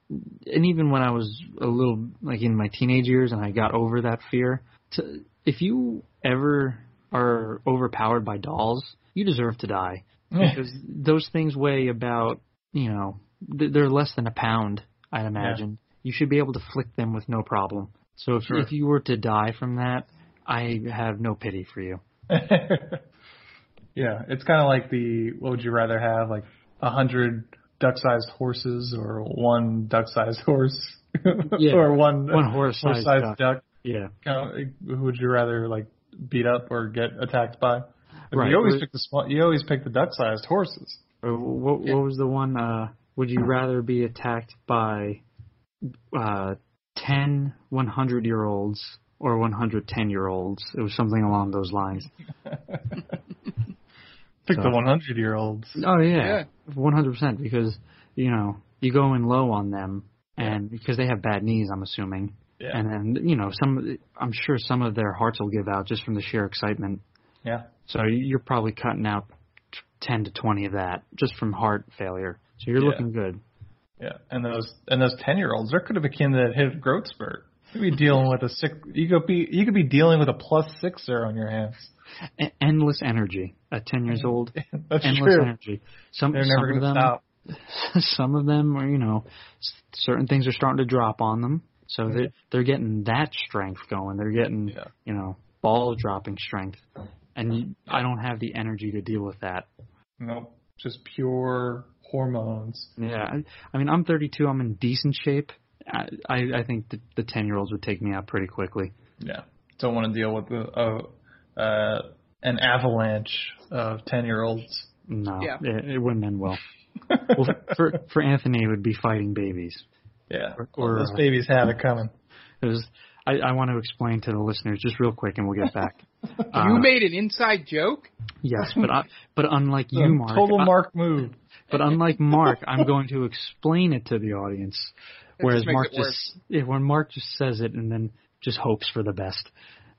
and even when I was a little like in my teenage years and I got over that fear, to, if you ever are overpowered by dolls, you deserve to die because those things weigh about you know they're less than a pound i'd imagine you should be able to flick them with no problem so if Sure. if you were to die from that i have no pity for you *laughs* yeah, it's kind of like the what would you rather have, like a hundred duck-sized horses or one duck-sized horse, *laughs* Yeah, or one one horse-sized horse-sized duck. duck. yeah Kind of, who would you rather like beat up or get attacked by? Right, You always or- pick the small. You always pick the duck-sized horses. or what what was the one uh would you rather be attacked by uh 10 100 year olds or 110 year olds it was something along those lines *laughs* Pick So- the 100-year-olds. Oh yeah, one hundred percent. Because you know you go in low on them, and because they have bad knees, I'm assuming, Yeah. and then you know some. I'm sure some of their hearts will give out just from the sheer excitement. Yeah. So you're probably cutting out ten to twenty of that just from heart failure. So you're Yeah. looking good. Yeah, and those and those ten year olds, there could have a kid that hit a growth spurt. You could be dealing with a six. You could be you could be dealing with a plus sixer on your hands. E- endless energy at ten years old. *laughs* That's endless true. energy. Some They're never of going to them, stop. *laughs* some of them are, you know, certain things are starting to drop on them. So they're, they're getting that strength going. They're getting, Yeah. you know, ball dropping strength. And you, I don't have the energy to deal with that. Nope, just pure hormones. Yeah. I, I mean, I'm 32. I'm in decent shape. I, I, I think the, the 10 year olds would take me out pretty quickly. Yeah, don't want to deal with the, uh, uh, an avalanche of ten year olds. No, Yeah. it, it wouldn't end well. *laughs* well, for for Anthony, it would be fighting babies. Yeah, Or- or or, those uh, babies have it coming. It was. I, I want to explain to the listeners just real quick, and we'll get back. *laughs* Uh, you made an inside joke. Yes, but I, but unlike *laughs* you, Mark, Total I- Mark move. but unlike Mark, I'm going to explain it to the audience. That Whereas just Mark just yeah, when Mark just says it and then just hopes for the best.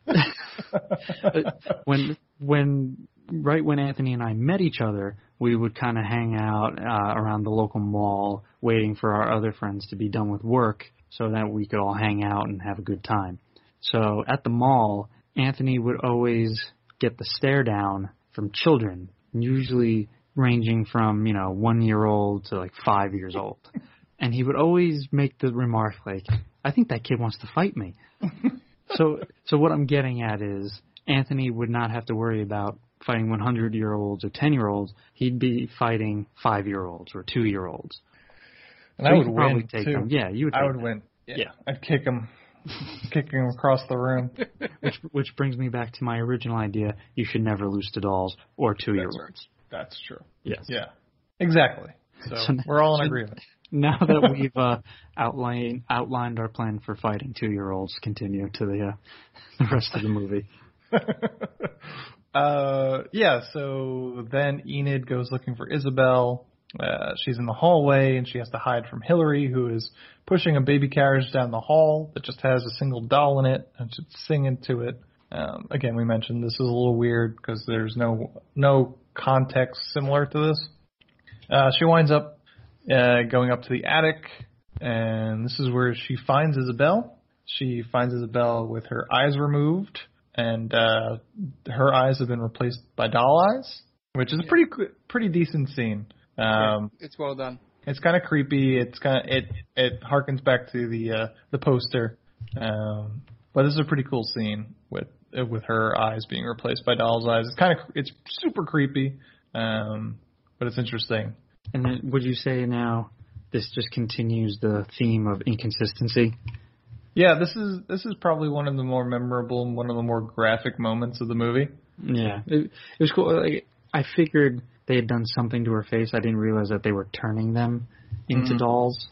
*laughs* when when right when Anthony and I met each other, we would kind of hang out uh, around the local mall, waiting for our other friends to be done with work, so that we could all hang out and have a good time. So at the mall, Anthony would always get the stare down from children, usually ranging from you know one year old to like five years old, and he would always make the remark like, "I think that kid wants to fight me." *laughs* so so what I'm getting at is Anthony would not have to worry about fighting 100 year olds or 10 year olds. He'd be fighting five year olds or two year olds. And So I would probably win take too. them. Yeah, you would. I would them. win. Yeah, Yeah. I'd kick him, kick him across the room. *laughs* Which which brings me back to my original idea: you should never lose to dolls or two year olds. That's true. Yes. Yeah, exactly. So, *laughs* So- we're all in so- agreement. Now that we've uh, outlined outlined our plan for fighting two year olds, continue to the uh, the rest of the movie. *laughs* uh, yeah, so then Enid goes looking for Isabel. Uh, she's in the hallway and she has to hide from Hillary, who is pushing a baby carriage down the hall that just has a single doll in it and she's singing to it. Um, again, we mentioned this is a little weird because there's no no context similar to this. Uh, she winds up uh, going up to the attic, and this is where she finds Isabel. She finds Isabel with her eyes removed, and uh, her eyes have been replaced by doll eyes, which is a pretty pretty decent scene. Um, It's well done. it's kind of creepy. It's kind of it it harkens back to the uh, the poster, um, but this is a pretty cool scene with uh, with her eyes being replaced by doll's eyes. It's kind of it's super creepy, um, but it's interesting. And then, would you say now this just continues the theme of inconsistency? Yeah, this is this is probably one of the more memorable and one of the more graphic moments of the movie. Yeah, it, it was cool. Like, I figured they had done something to her face. I didn't realize that they were turning them into Mhm. dolls.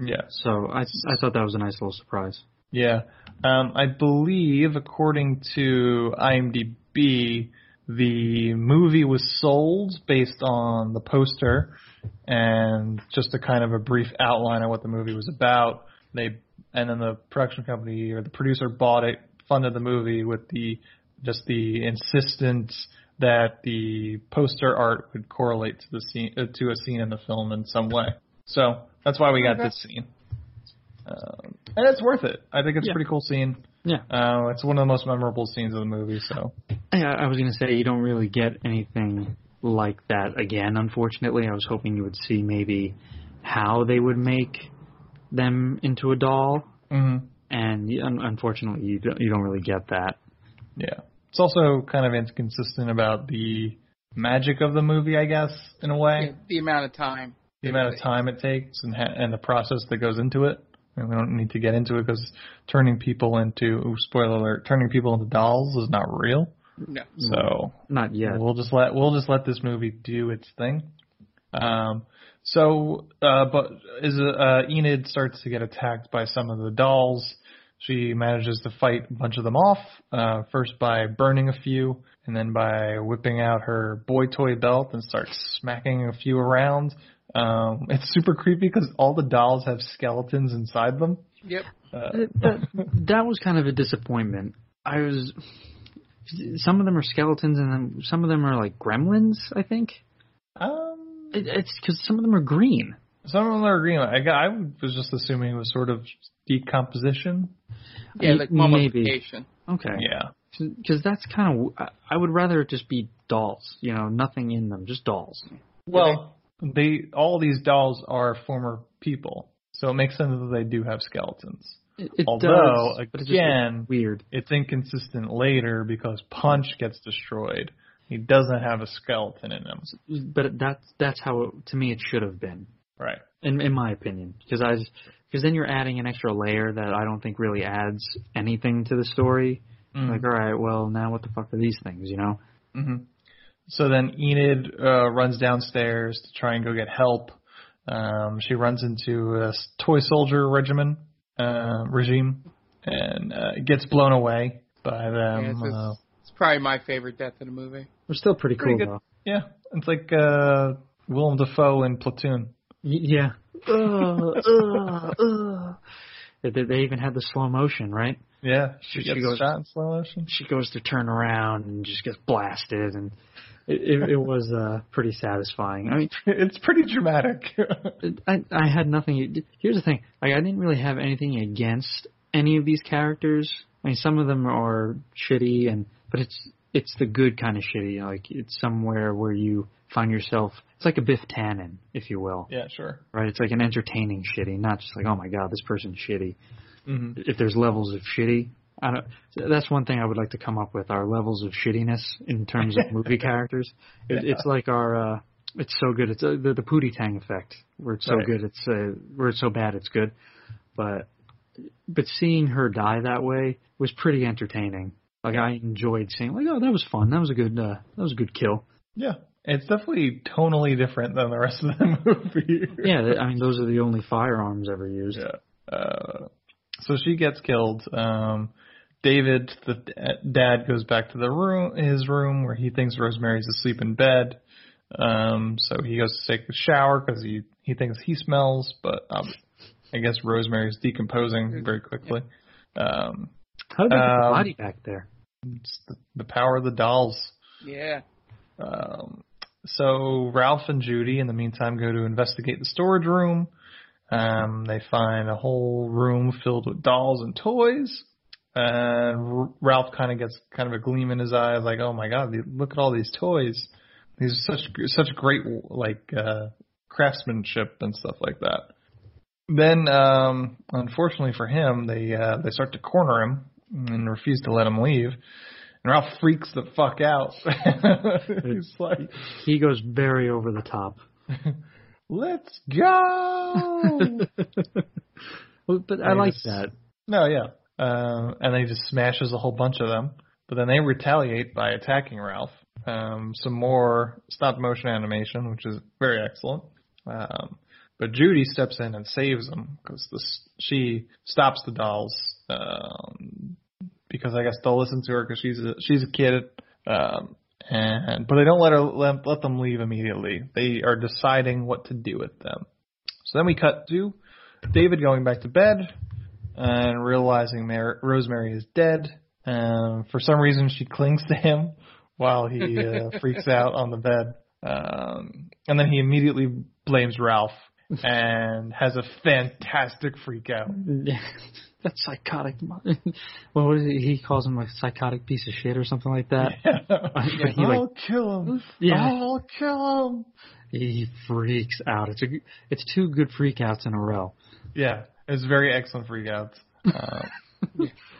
Yeah. So I I thought that was a nice little surprise. Yeah. Um, I believe, according to IMDb, the movie was sold based on the poster and just a kind of a brief outline of what the movie was about. They and then the production company or the producer bought it, funded the movie with the just the insistence that the poster art would correlate to the scene uh, to a scene in the film in some way. So that's why we got Okay. this scene. Um, and it's worth it. I think it's Yeah. a pretty cool scene. Yeah. Uh, it's one of the most memorable scenes of the movie. So Yeah, I was gonna say you don't really get anything like that again. Unfortunately, I was hoping you would see maybe how they would make them into a doll, mm and un- unfortunately, you don't, you don't really get that. yeah, it's also kind of inconsistent about the magic of the movie, I guess, in a way. Yeah, the amount of time. the amount of time it takes and ha- and the process that goes into it. And we don't need to get into it because turning people into ooh, spoiler alert, turning people into dolls is not real. No. So Not yet. we'll just let we'll just let this movie do its thing. Um, so, uh, but as uh, Enid starts to get attacked by some of the dolls, she manages to fight a bunch of them off. Uh, first by burning a few, and then by whipping out her boy toy belt and starts smacking a few around. Um, it's super creepy because all the dolls have skeletons inside them. Yep. Uh, that that was kind of a disappointment. I was some of them are skeletons and then some of them are like gremlins. I think um, it, it's because some of them are green. some of them are green. I, got, I was just assuming it was sort of decomposition. Yeah, like maybe. mummification. Okay. Yeah. Because that's kind of I- I would rather it just be dolls. You know, nothing in them, just dolls. Well, they all these dolls are former people, so it makes sense that they do have skeletons. It, Although, does, but it just again- weird. It's inconsistent later because Punch gets destroyed. He doesn't have a skeleton in him. But that's that's how it, to me it should have been, Right. in in my opinion. Because I because then you're adding an extra layer that I don't think really adds anything to the story. Mm. Like, all right, well now what the fuck are these things? You know? hmm So then Enid uh, runs downstairs to try and go get help. Um, she runs into a toy soldier regimen uh, regime and uh, gets blown away by Yeah, them. it's, it's, uh, it's probably my favorite death in the movie. They're still pretty, Pretty cool good. though. yeah, it's like uh, Willem Dafoe in Platoon. Y- yeah. Ugh, ugh, ugh. They, they- they even had the slow motion, right? Yeah, she, She gets goes- shot in slow motion. She goes to turn around and just gets blasted, and it, it, it was uh, pretty satisfying. I mean, *laughs* It's pretty dramatic. I I had nothing. Here's the thing: like I didn't really have anything against any of these characters. I mean, some of them are shitty, and but it's it's the good kind of shitty. Like it's somewhere where you find yourself. It's like a Biff Tannen, if you will, yeah, sure. right? It's like an entertaining shitty, not just like oh my god, this person's shitty. hmm If there's levels of shitty, I don't. That's one thing I would like to come up with: our levels of shittiness in terms of movie *laughs* characters. It, Yeah. It's like our. uh It's so good. It's uh, the the Pootie Tang effect, where it's so Right. good. It's uh, where it's so bad. It's good, but but seeing her die that way was pretty entertaining. Like I enjoyed seeing. Like oh, that was fun. That was a good. uh That was a good kill. Yeah, it's definitely tonally different than the rest of the *laughs* movie. Yeah, I mean those are the only firearms ever used. Yeah. Uh, so she gets killed. Um, David, the dad, goes back to the room, his room, where he thinks Rosemary's asleep in bed. Um, so he goes to take a shower because he he thinks he smells, but um, I guess Rosemary's decomposing very quickly. Um, How did they get the Um, body back there? it's the, the power of the dolls. Yeah. Um, so Ralph and Judy, in the meantime, go to investigate the storage room. Um, they find a whole room filled with dolls and toys. And R- Ralph kind of gets kind of a gleam in his eyes, like, "Oh my God, look at all these toys! These are such such great like uh, craftsmanship and stuff like that." Then, um, unfortunately for him, they uh, they start to corner him and refuse to let him leave. And Ralph freaks the fuck out. *laughs* He's like, He goes very over the top. *laughs* "Let's go!" *laughs* But I like that. no, yeah. Um, and then he just smashes a whole bunch of them. But then they retaliate by attacking Ralph. um, some more stop motion animation, which is very excellent. Um, but Judy steps in and saves them because she stops the dolls um, because I guess they'll listen to her because she's a, she's a kid. Um, and but they don't let her let, let them leave immediately. They are deciding what to do with them. So then we cut to David going back to bed and realizing Mar- Rosemary is dead. Um, for some reason, she clings to him while he uh, *laughs* freaks out on the bed. Um, and then he immediately blames Ralph and has a fantastic freak out. *laughs* that psychotic. *laughs* well, what is it? He calls him a psychotic piece of shit or something like that. Yeah. he like I'll kill him. Yeah. I'll kill him. he freaks out. It's a it's two good freakouts in a row. Yeah, it's very excellent freakouts. *laughs*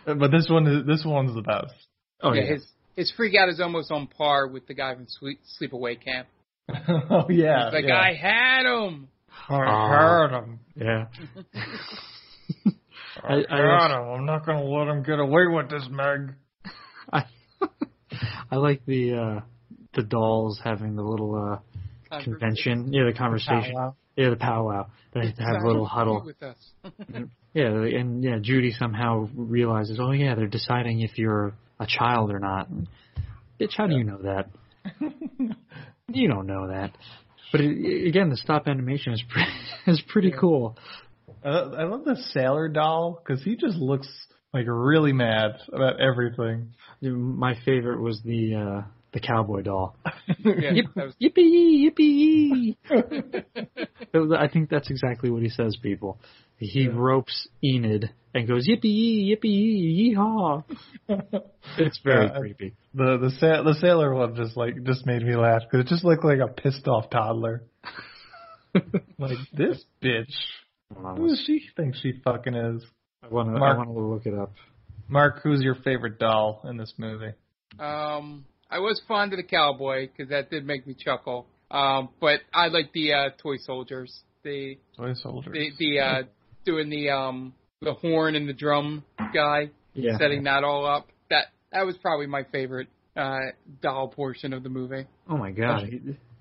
Uh, but this one is this one's the best. Oh yeah, his his freak out is almost on par with the guy from Sweet Sleepaway Camp. *laughs* oh yeah, He's like, yeah. I had him. I heard him. Yeah. *laughs* I, I- I got him. I'm not gonna let him get away with this, Meg. I I like the uh the dolls having the little uh convention. Yeah, the conversation. Powwow. Yeah, the powwow. They have to have a little huddle. with us. *laughs* Yeah, and yeah, Judy somehow realizes, oh yeah, they're deciding if you're a child or not. Bitch, how do you know that? *laughs* you don't know that. But it, again, the stop animation is pretty, *laughs* is pretty cool. I, lo- I love the sailor doll because he just looks like really mad about everything. My favorite was the uh the cowboy doll. *laughs* Yeah, Yip, was- yippee, yippee. It I think that's exactly what he says, people. He ropes Enid and goes yippee, yippee, yeehaw. *laughs* It's very Yeah, creepy. The the sa- the sailor one just like just made me laugh because it just looked like a pissed off toddler. *laughs* like this bitch. Who does she think she fucking is? I want to. I want to look it up. Mark, who's your favorite doll in this movie? Um, I was fond of the cowboy because that did make me chuckle. Um, but I like the uh, toy soldiers. The Toy soldier. the the uh, doing the um the horn and the drum guy, Yeah. setting that all up. That that was probably my favorite uh doll portion of the movie. Oh my god.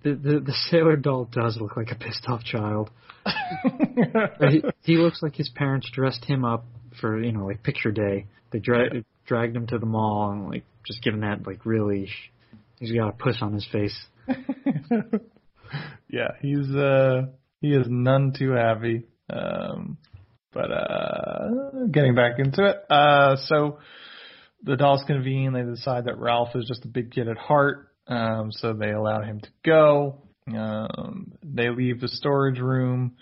The, the the sailor doll does look like a pissed off child. *laughs* he, he looks like his parents dressed him up for you know like picture day. They dra- dragged him to the mall and like just given that like really. He's got a puss on his face. *laughs* yeah, he's uh he is none too happy. Um but uh getting back into it. Uh so the dolls convene, they decide that Ralph is just a big kid at heart, um, so they allow him to go. Um they leave the storage room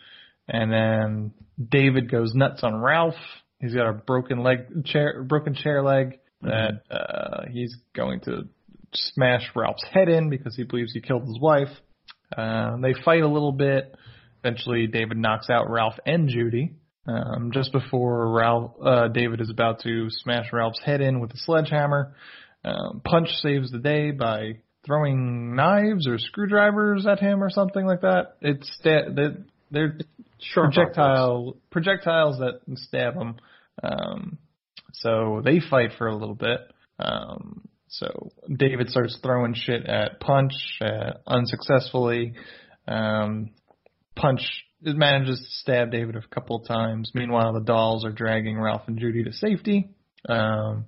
and then David goes nuts on Ralph. He's got a broken leg chair broken chair leg that uh he's going to smash Ralph's head in because he believes he killed his wife. Uh, they fight a little bit. Eventually, David knocks out Ralph and Judy. Um, just before Ralph, uh, David is about to smash Ralph's head in with a sledgehammer, um, Punch saves the day by throwing knives or screwdrivers at him or something like that. It's sta- they're, they're projectile projectiles that stab him. Um, so they fight for a little bit. Um, so David starts throwing shit at Punch uh, unsuccessfully. Um, Punch manages to stab David a couple of times. Meanwhile, the dolls are dragging Ralph and Judy to safety. Um,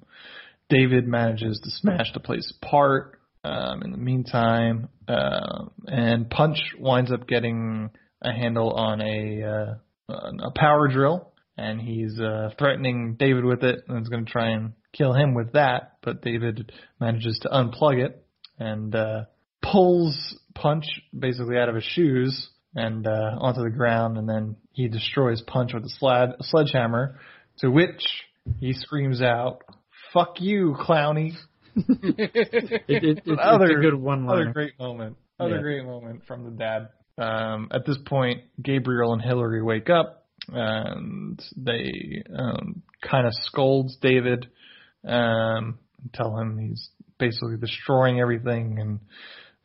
David manages to smash the place apart. Um, in the meantime, uh, and Punch winds up getting a handle on a uh, a power drill, and he's uh, threatening David with it, and is going to try and kill him with that. But David manages to unplug it and uh, pulls Punch basically out of his shoes and uh, onto the ground, and then he destroys Punch with a sled sledgehammer. To which he screams out, "Fuck you, Clowny!" *laughs* It, it, it, other, it's a good one Other great moment. Other Yeah. great moment from the dad. Um, at this point, Gabriel and Hillary wake up, and they um, kind of scolds David, um, tell him he's basically destroying everything, and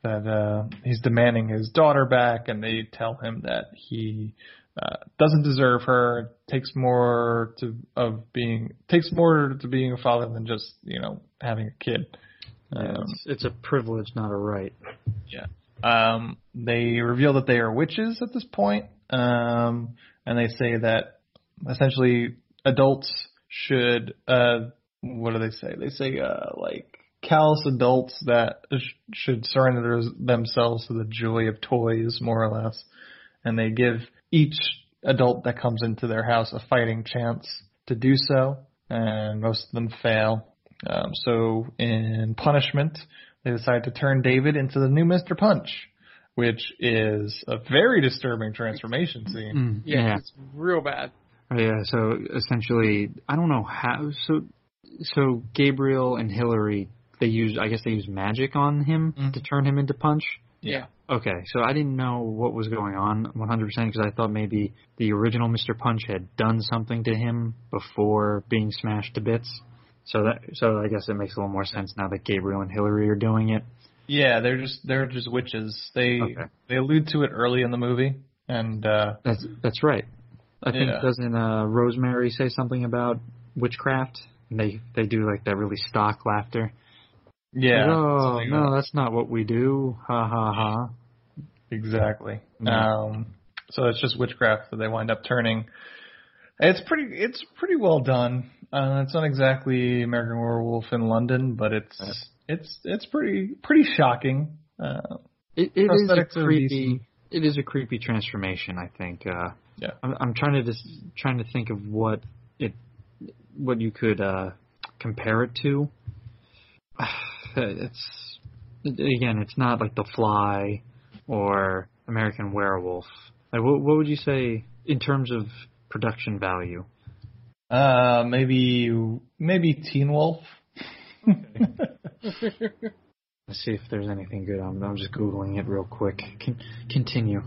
that uh, he's demanding his daughter back, and they tell him that he uh, doesn't deserve her. Takes more to of being takes more to being a father than just you know having a kid. Um, it's, it's a privilege, not a right. Um, they reveal that they are witches at this point, um, and they say that essentially adults should, uh, what do they say? They say, uh, like callous adults that sh- should surrender themselves to the joy of toys, more or less, and they give each adult that comes into their house a fighting chance to do so, and most of them fail. Um, so in punishment, they decide to turn David into the new Mr. Punch, which is a very disturbing transformation scene. Mm, Yeah, it's real bad. Oh, yeah. So essentially, I don't know how. So, so Gabriel and Hillary, they use. I guess they use magic on him Mhm. to turn him into Punch. Yeah. Okay, so I didn't know what was going on 100% because I thought maybe the original Mr. Punch had done something to him before being smashed to bits. So that, so I guess it makes a little more sense now that Gabriel and Hillary are doing it. Yeah, they're just they're just witches. They Okay. they allude to it early in the movie, and uh, That's that's right. I think Yeah. doesn't uh, Rosemary say something about witchcraft? And they they do like that really stock laughter. yeah, Like, oh no, that's not what we do. Ha ha ha. exactly. Yeah. Um, so it's just witchcraft that they wind up turning. It's pretty it's pretty well done. Uh, it's not exactly American Werewolf in London, but it's it's it's pretty pretty shocking. Uh, It, it is a creepy. It is a creepy transformation. I think. Uh, Yeah. I'm, I'm trying to just trying to think of what it, what you could uh, compare it to. *sighs* It's again, it's not like The Fly or American Werewolf. Like, what, what would you say in terms of production value? uh, maybe maybe Teen Wolf. *laughs* *laughs* *laughs* Let's see if there's anything good. I'm, I'm just googling it real quick. Con- continue.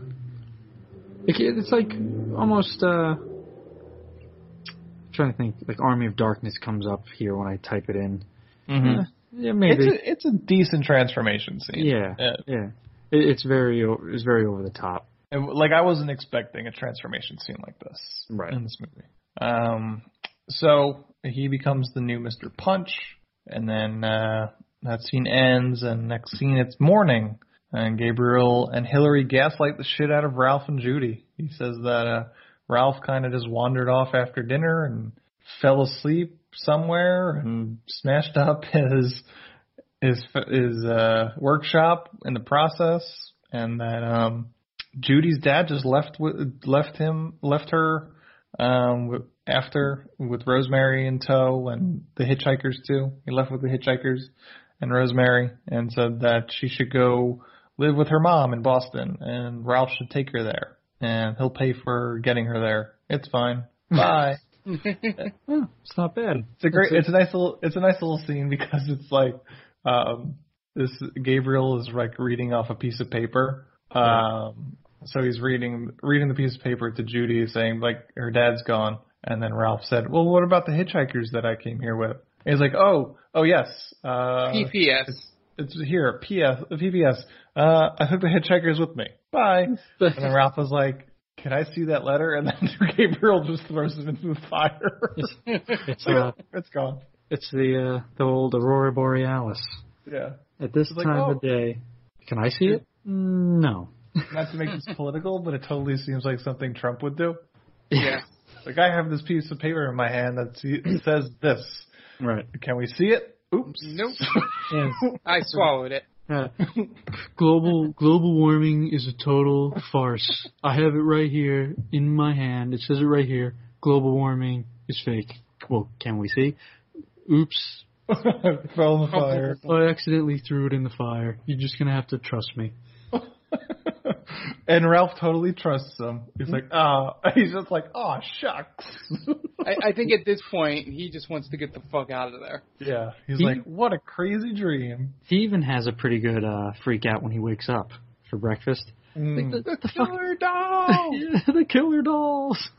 It, it's like almost. uh trying to think. Like Army of Darkness comes up here when I type it in. Mhm. Eh, yeah, maybe. It's a, it's a decent transformation scene. yeah, Yeah. yeah. It, it's very it's very over the top. And, like I wasn't expecting a transformation scene like this Right. in this movie. Um, so he becomes the new Mr. Punch, and then uh, that scene ends, and next scene it's morning, and Gabriel and Hillary gaslight the shit out of Ralph and Judy. He says that uh, Ralph kind of just wandered off after dinner and fell asleep somewhere and smashed up *laughs* his his his uh, workshop in the process, and that um, Judy's dad just left with, left him left her um, after with Rosemary in tow and the hitchhikers too. He left with the hitchhikers and Rosemary and said that she should go live with her mom in Boston and Ralph should take her there and he'll pay for getting her there. It's fine. *laughs* Bye. Oh, it's not bad. It's a great. It's a nice little. It's a nice little scene because it's like, um, this Gabriel is like reading off a piece of paper. Um, so he's reading reading the piece of paper to Judy, saying like her dad's gone, and then Ralph said, "Well, what about the hitchhikers that I came here with?" And he's like, "Oh, oh yes, uh, PPS. it's here. P.S. PPS. Uh, I took the hitchhikers with me. Bye." *laughs* And then Ralph was like, "Can I see that letter?" And then *laughs* Gabriel just throws it into the fire. *laughs* It's uh, it's gone. it's the uh, the old Aurora Borealis. Yeah. At this It's like, time oh. of day, can I see it? No. Not to make this political, but it totally seems like something Trump would do. Yeah. Like I have this piece of paper in my hand that *clears throat* says this. Right. Can we see it? Oops. Nope. *laughs* Yes. I swallowed it. Global global warming is a total farce. I have it right here in my hand. It says it right here. Global warming is fake. Well, can we see? Oops. *laughs* Fell in the oh. fire. I accidentally threw it in the fire. You're just gonna have to trust me. And Ralph totally trusts him. He's like, ah, *laughs* he's just like, oh shucks. *laughs* I, I think at this point he just wants to get the fuck out of there. yeah. He's He- like, what a crazy dream. He even has a pretty good uh, freak out when he wakes up for breakfast. Mm. the, the fuck? Killer doll. *laughs* yeah, the killer dolls.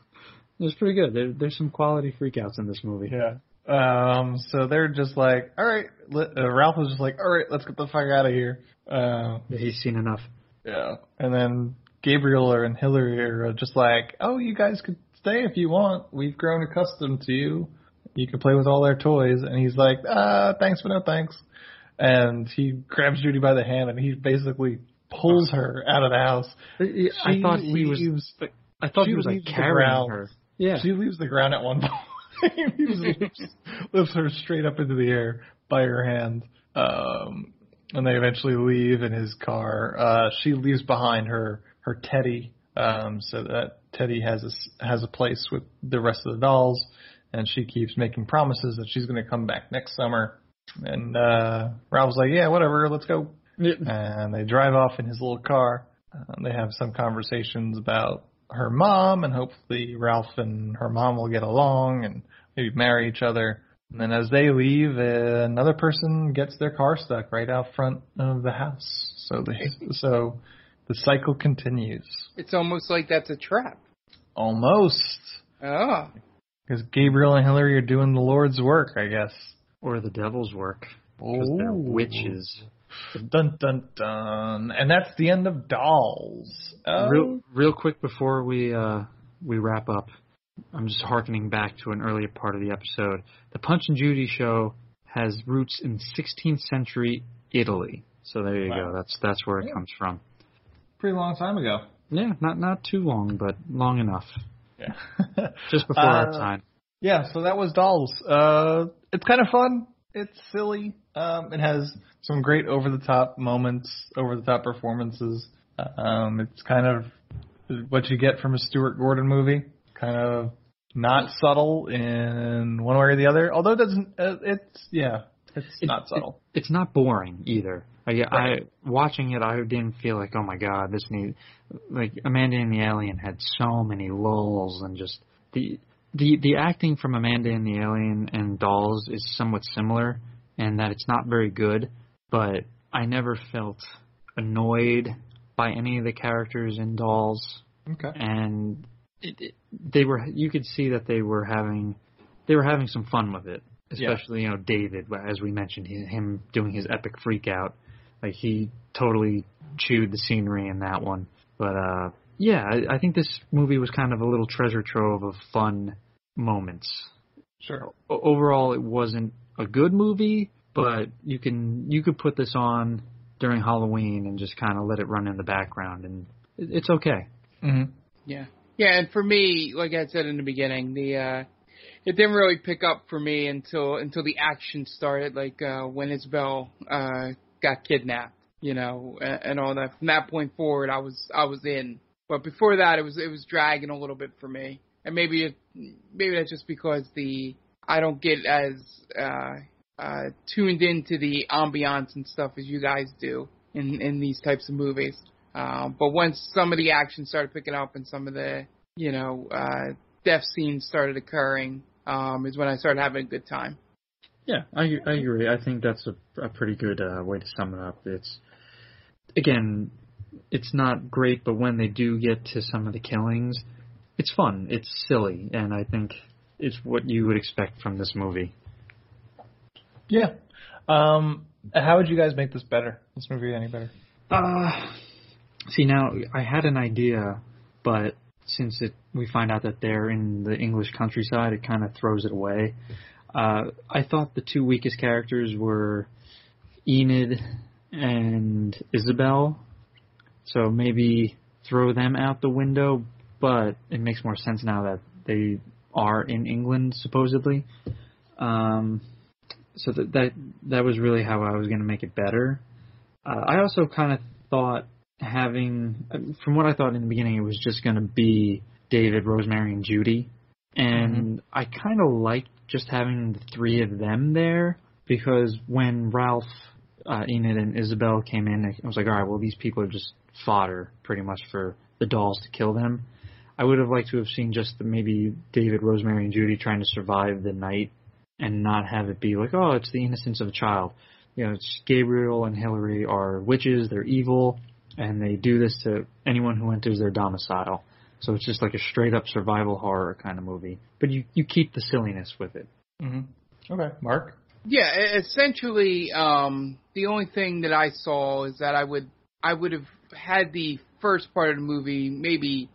It was pretty good. There, there's some quality freakouts in this movie. Yeah. Um. So they're just like, all right. Let, uh, Ralph was just like, all right, let's get the fuck out of here. Uh, He's seen enough. Yeah. And then Gabriel and Hillary are just like, oh, you guys could stay if you want. We've grown accustomed to you. You can play with all our toys. And he's like, uh, thanks, but no thanks. and he grabs Judy by the hand and he basically pulls her out of the house. I thought he was. leaves- I thought he was like leaves carrying her. Yeah. She leaves the ground at one *laughs* point. he just lifts, lifts her straight up into the air by her hand. Um, and they eventually leave in his car. Uh, she leaves behind her her teddy, um, so that Teddy has a s- has a place with the rest of the dolls, and she keeps making promises that she's going to come back next summer. And uh, Ralph's like, "Yeah, whatever, let's go." And they drive off in his little car. Uh, they have some conversations about her mom, and hopefully Ralph and her mom will get along and maybe marry each other. And then as they leave, uh, another person gets their car stuck right out front of the house. So the so the cycle continues. It's almost like that's a trap. Almost. Oh. Because Gabriel and Hillary are doing the Lord's work, I guess. Or the devil's work. Because they're witches. Dun dun dun. And that's the end of Dolls. Oh. Real, real quick before we uh, we wrap up, I'm just harkening back to an earlier part of the episode. The Punch and Judy show has roots in 16th century Italy. So there you Wow. go. That's that's where it comes from. pretty long time ago. Yeah, not not too long, but long enough. Yeah. *laughs* Just before our Uh, time. Yeah, so that was Dolls. Uh, it's kind of fun. It's silly. Um, it has some great over the top moments, over the top performances. Um, it's kind of what you get from a Stuart Gordon movie. Kind of not subtle in one way or the other. Although it doesn't, uh, it's yeah, it's It- not subtle. It's not boring either. I, Right. I watching it, I didn't feel like, oh my god, this need like Amanda and the Alien had so many lulls and just the the the acting from Amanda and the Alien and Dolls is somewhat similar, and that it's not very good, but I never felt annoyed by any of the characters in Dolls okay. and it, it, they were you could see that they were having they were having some fun with it Yeah. especially you know david as we mentioned him doing his epic freak out like he totally chewed the scenery in that one but uh yeah I, I think this movie was kind of a little treasure trove of fun moments Sure. O- overall it wasn't a good movie but you can you could put this on during halloween and just kind of let it run in the background and it, it's okay hmm Yeah. Yeah, and for me, like I said in the beginning, the uh it didn't really pick up for me until until the action started, like uh when Isabel uh got kidnapped, you know, and, and all that. From that point forward I was I was in. But before that it was it was dragging a little bit for me. And maybe it maybe that's just because the I don't get as uh uh tuned into the ambiance and stuff as you guys do in in these types of movies. Um, but once some of the action started picking up and some of the, you know, uh, death scenes started occurring, um, is when I started having a good time. Yeah, I I agree. I think that's a a pretty good uh, way to sum it up. It's again, it's not great, but when they do get to some of the killings, it's fun. It's silly, and I think it's what you would expect from this movie. Yeah. Um, how would you guys make this better? This movie any better? Uh, see now I had an idea, but since it we find out that they're in the English countryside, it kind of throws it away. Uh, I thought the two weakest characters were Enid and Isabel, so maybe throw them out the window. But it makes more sense now that they are in England supposedly. Um, so that that that was really how I was going to make it better. Uh, I also kind of thought having, from what I thought in the beginning, it was just going to be David, Rosemary, and Judy, and I kind of liked just having the three of them there because when Ralph, uh, Enid, and Isabel came in, I was like, all right, well, these people are just fodder pretty much for the dolls to kill them. I would have liked to have seen just the, maybe David, Rosemary, and Judy trying to survive the night and not have it be like, oh, it's the innocence of a child. You know, it's Gabriel and Hillary are witches, they're evil, and they do this to anyone who enters their domicile. So it's just like a straight up survival horror kind of movie. But you, you keep the silliness with it. Mm-hmm. Okay, Mark. Yeah, essentially, um, the only thing that I saw is that I would I would have had the first part of the movie maybe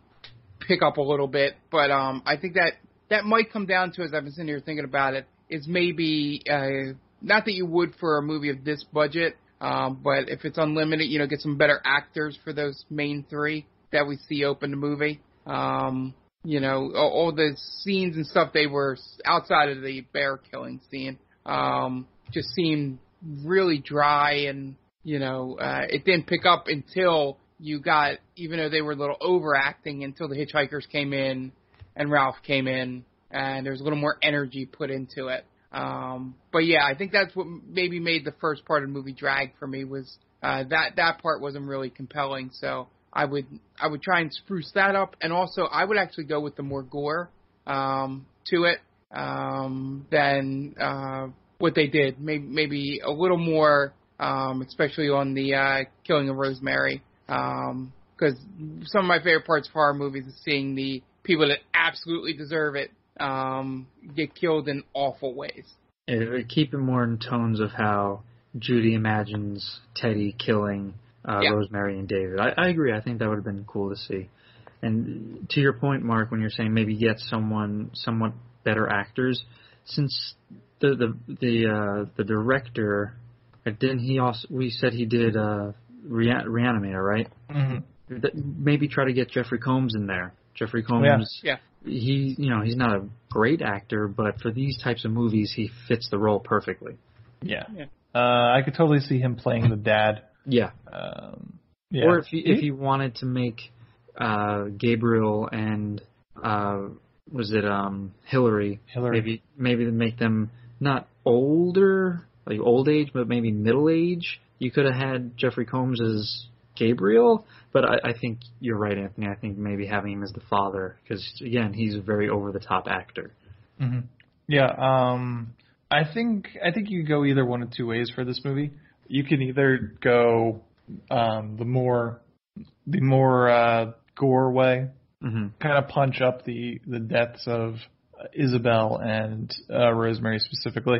pick up a little bit, but um, I think that that might come down to as I've been sitting here thinking about it is maybe uh, not that you would for a movie of this budget, um, but if it's unlimited, you know, get some better actors for those main three that we see open the movie. Um, you know, all, all the scenes and stuff they were outside of the bear killing scene, um, just seemed really dry and, you know, uh, it didn't pick up until you got, even though they were a little overacting until the hitchhikers came in and Ralph came in and there was a little more energy put into it. Um, but yeah, I think that's what maybe made the first part of the movie drag for me was, uh, that, that part wasn't really compelling. So I would, I would try and spruce that up. And also I would actually go with the more gore, um, to it, um, than, uh, what they did. Maybe, maybe a little more, um, especially on the, uh, killing of Rosemary. Um, cause some of my favorite parts of horror movies is seeing the people that absolutely deserve it, um, get killed in awful ways. Yeah, keep it more in tones of how Judy imagines Teddy killing uh, Yeah. Rosemary and David. I, I agree. I think that would have been cool to see. And to your point, Mark, when you're saying maybe get someone somewhat better actors, since the the the uh, the director, uh, didn't he also? We said he did uh, Rea- Reanimator, right? Mm-hmm. Maybe try to get Jeffrey Combs in there. Jeffrey Combs. Yeah. He, you know, he's not a great actor, but for these types of movies, he fits the role perfectly. Yeah. Yeah. Uh, I could totally see him playing the dad. Yeah. Um, yeah. Or if he, if he wanted to make uh, Gabriel and uh, was it um, Hillary, Hillary. maybe maybe make them not older, like old age, but maybe middle age. You could have had Jeffrey Combs as Gabriel, but I, I think you're right, Anthony. I think maybe having him as the father, because again, he's a very over the top actor. hmm Yeah, um, I think I think you could go either one of two ways for this movie. You can either go um, the more the more uh, gore way, hmm kind of punch up the the deaths of Isabel and uh, Rosemary specifically,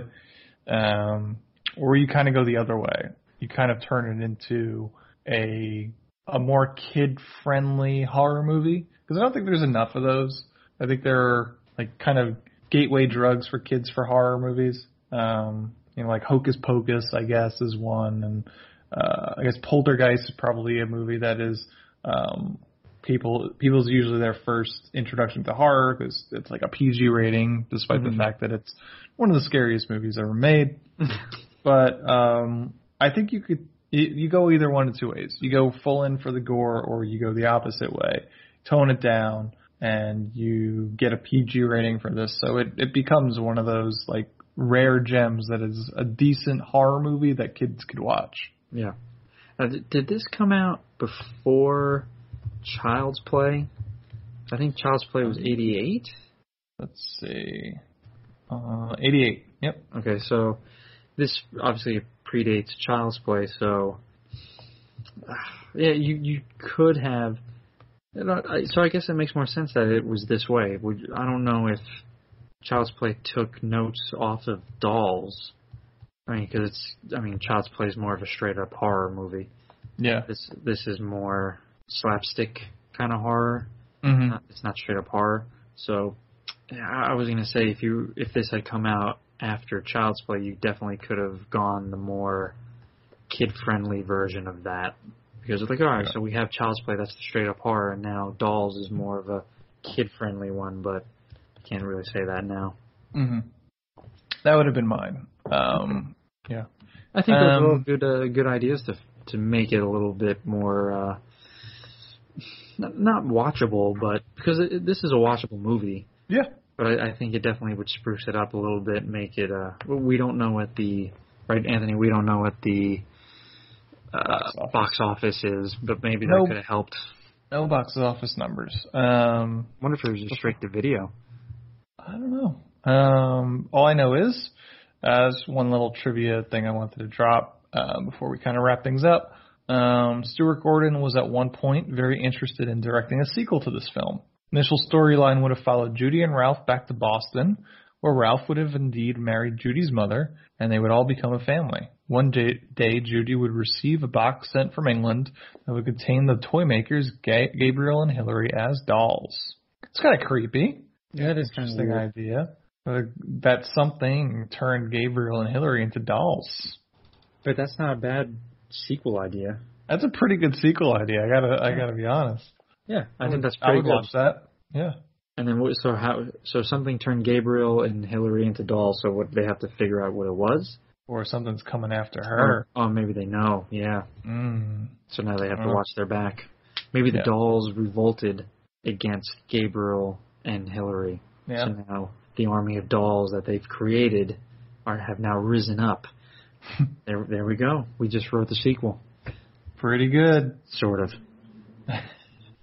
um, or you kind of go the other way. You kind of turn it into a a more kid friendly horror movie because I don't think there's enough of those. I think there are like kind of gateway drugs for kids for horror movies. Um, you know, like Hocus Pocus, I guess, is one, and uh, I guess Poltergeist is probably a movie that is um, people people's usually their first introduction to horror because it's like a PG rating, despite Mhm. the fact that it's one of the scariest movies ever made. *laughs* but um, I think you could you, you go either one of two ways. You go full in for the gore, or you go the opposite way, tone it down, and you get a PG rating for this. So it it becomes one of those like rare gems that is a decent horror movie that kids could watch. Yeah. Th- did this come out before Child's Play? I think Child's Play was 88. Let's see, uh, 88. Yep. Okay, so this obviously predates Child's Play, so yeah, you you could have. you know, I- So I guess it makes more sense that it was this way. I don't know if Child's Play took notes off of Dolls. I mean, because it's. I mean, Child's Play is more of a straight up horror movie. Yeah. This this is more slapstick kind of horror. hmm Not, it's not straight up horror. So yeah, I was gonna say if you if this had come out after Child's Play, you definitely could have gone the more kid friendly version of that. Because it's like, all right, Yeah. so we have Child's Play, that's the straight up horror, and now Dolls is more of a kid friendly one, but I can't really say that now. hmm That would have been mine. Um, yeah. I think those are all Um, good uh, good ideas to to make it a little bit more uh, not, not watchable, but because it, this is a watchable movie. Yeah. But I, I think it definitely would spruce it up a little bit, make it. Uh, we don't know what the right, Anthony. We don't know what the uh, Box office. box office is, but maybe Nope. that could have helped. No box office numbers. Um, I wonder if it was just straight to video. I don't know. Um, all I know is, as one little trivia thing I wanted to drop uh, before we kind of wrap things up. Um, Stuart Gordon was at one point very interested in directing a sequel to this film. Initial storyline would have followed Judy and Ralph back to Boston, where Ralph would have indeed married Judy's mother, and they would all become a family. One day, day Judy would receive a box sent from England that would contain the toy makers Ga- Gabriel and Hillary as dolls. It's kind of creepy. Yeah, it is Interesting idea. Uh, that something turned Gabriel and Hillary into dolls. But that's not a bad sequel idea. That's a pretty good sequel idea. I gotta, I gotta be honest. Yeah, I think that's I pretty would good. watch that. Yeah. And then what, so how so something turned Gabriel and Hillary into dolls. So what they have to figure out what it was. Or something's coming after her. Oh, oh, maybe they know. Yeah. Mm. So now they have to Uh. watch their back. Maybe the Yeah. dolls revolted against Gabriel and Hillary. Yeah. So now the army of dolls that they've created are have now risen up. *laughs* there, there we go. We just wrote the sequel, Pretty good. sort of. *laughs*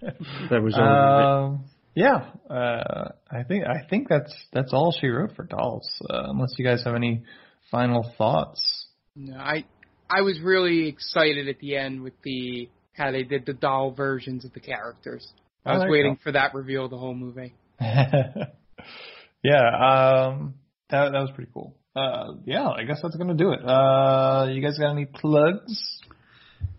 *laughs* That was already Um, yeah. Uh, I think I think that's that's all she wrote for dolls. Uh, unless you guys have any final thoughts. No, I I was really excited at the end with the how they did the doll versions of the characters. I Oh, was there you waiting for that reveal the whole movie. *laughs* yeah. Um, that that was pretty cool. Uh, yeah. I guess that's gonna do it. Uh, you guys got any plugs?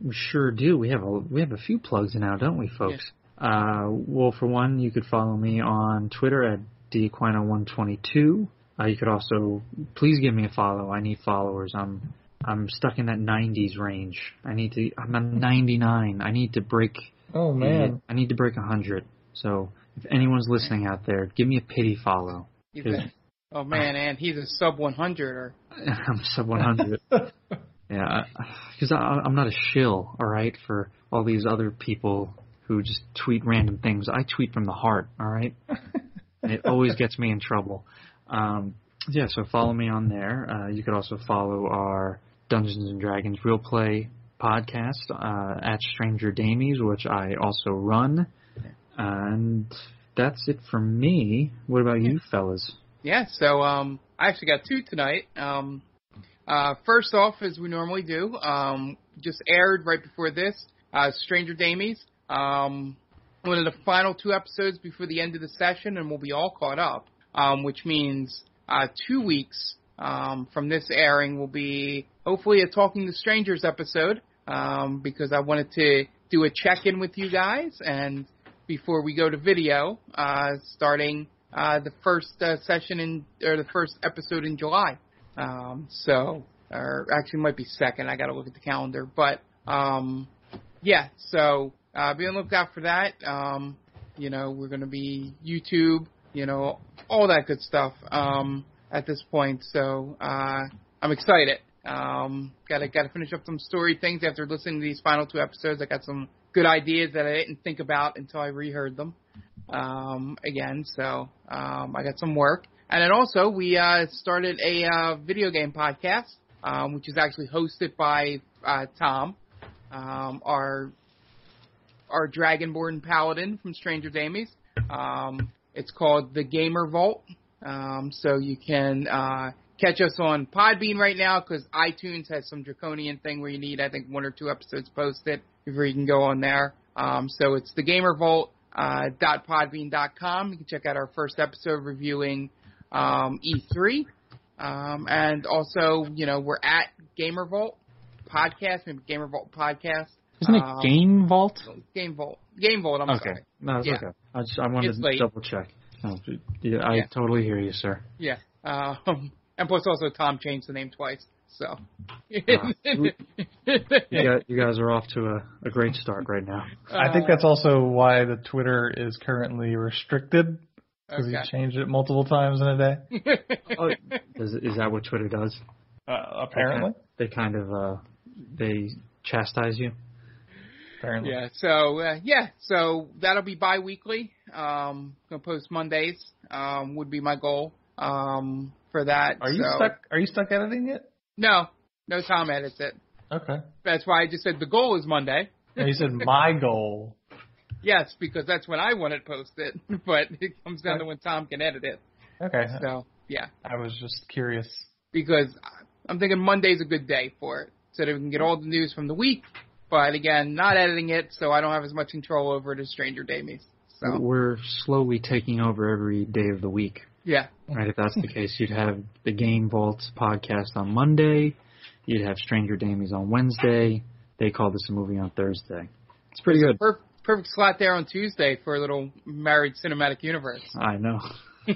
We sure do. We have a we have a few plugs now, don't we, folks? Uh, well, for one, you could follow me on Twitter at daquino122. Uh, you could also please give me a follow. I need followers. I'm I'm stuck in that 90s range. I need to. I'm at 99. I need to break. Oh man. I need to break 100. So if anyone's listening out there, give me a pity follow. Is- oh man, and he's a sub 100 or *laughs* I'm sub 100. *laughs* Yeah, because I'm not a shill, all right, for all these other people who just tweet random things. I tweet from the heart, all right, and *laughs* it always gets me in trouble. Um, yeah, so follow me on there. Uh, you could also follow our Dungeons and Dragons Real Play podcast uh, at Stranger Damies, which I also run, and that's it for me. What about you, fellas? Yeah, so um, I actually got two tonight. Um, uh, first off, as we normally do, um, just aired right before this, uh, Stranger Damies. Um, one of the final two episodes before the end of the session, and we'll be all caught up. Um, which means uh, two weeks um, from this airing will be hopefully a Talking to Strangers episode. Um, because I wanted to do a check-in with you guys, and before we go to video, uh, starting uh, the first uh, session in or the first episode in July. Um, so, or actually, might be second. I got to look at the calendar, but um, yeah. So uh, be on the lookout for that. Um, you know, we're going to be YouTube. You know, all that good stuff um, at this point. So uh, I'm excited. Um, gotta gotta finish up some story things after listening to these final two episodes. I got some good ideas that I didn't think about until I reheard them um, again. So um, I got some work, and then also we uh, started a uh, video game podcast, um, which is actually hosted by uh, Tom, um, our our Dragonborn Paladin from Stranger Damies. Um, it's called the Gamer Vault. Um, so you can uh, catch us on Podbean right now because iTunes has some draconian thing where you need, I think, one or two episodes posted before you can go on there. Um, so it's the Gamer Vault uh, dot podbean dot com. You can check out our first episode reviewing um, E3, um, and also you know we're at Gamer Vault podcast, maybe Gamer Vault podcast. Isn't it Um, Game Vault? Game Vault. Game Vault. I'm okay. sorry. No, it's Yeah. okay. I just I wanted It's to late. double check. No, yeah, I Yeah. totally hear you, sir. Yeah. Um, *laughs* and plus also Tom changed the name twice. So. Wow. You, guys, *laughs* you guys are off to a, a great start right now. I think that's also why the Twitter is currently restricted because Okay. he changed it multiple times in a day. *laughs* Oh, is, is that what Twitter does? Uh, apparently, They kind of uh, they chastise you. apparently. Yeah. So uh, yeah. So that'll be bi-weekly. Um, gonna post Mondays. Um, would be my goal. Um, for that. Are you So- stuck? Are you stuck editing it? No. No. Tom edits it. Okay. That's why I just said the goal is Monday. No, you said my goal. Yes, because that's when I want it posted. *laughs* But it comes down to when Tom can edit it. Okay. So yeah. I was just curious. because I'm thinking Monday's a good day for it, so that we can get all the news from the week. But again, not editing it, so I don't have as much control over it as Stranger Damies. So We're slowly taking over every day of the week. yeah, Right, if that's the case, you'd have the Game Vaults podcast on Monday. You'd have Stranger Damies on Wednesday. They call this a movie on Thursday. It's pretty good. Per- perfect slot there on Tuesday for a little married cinematic universe. I know. *laughs*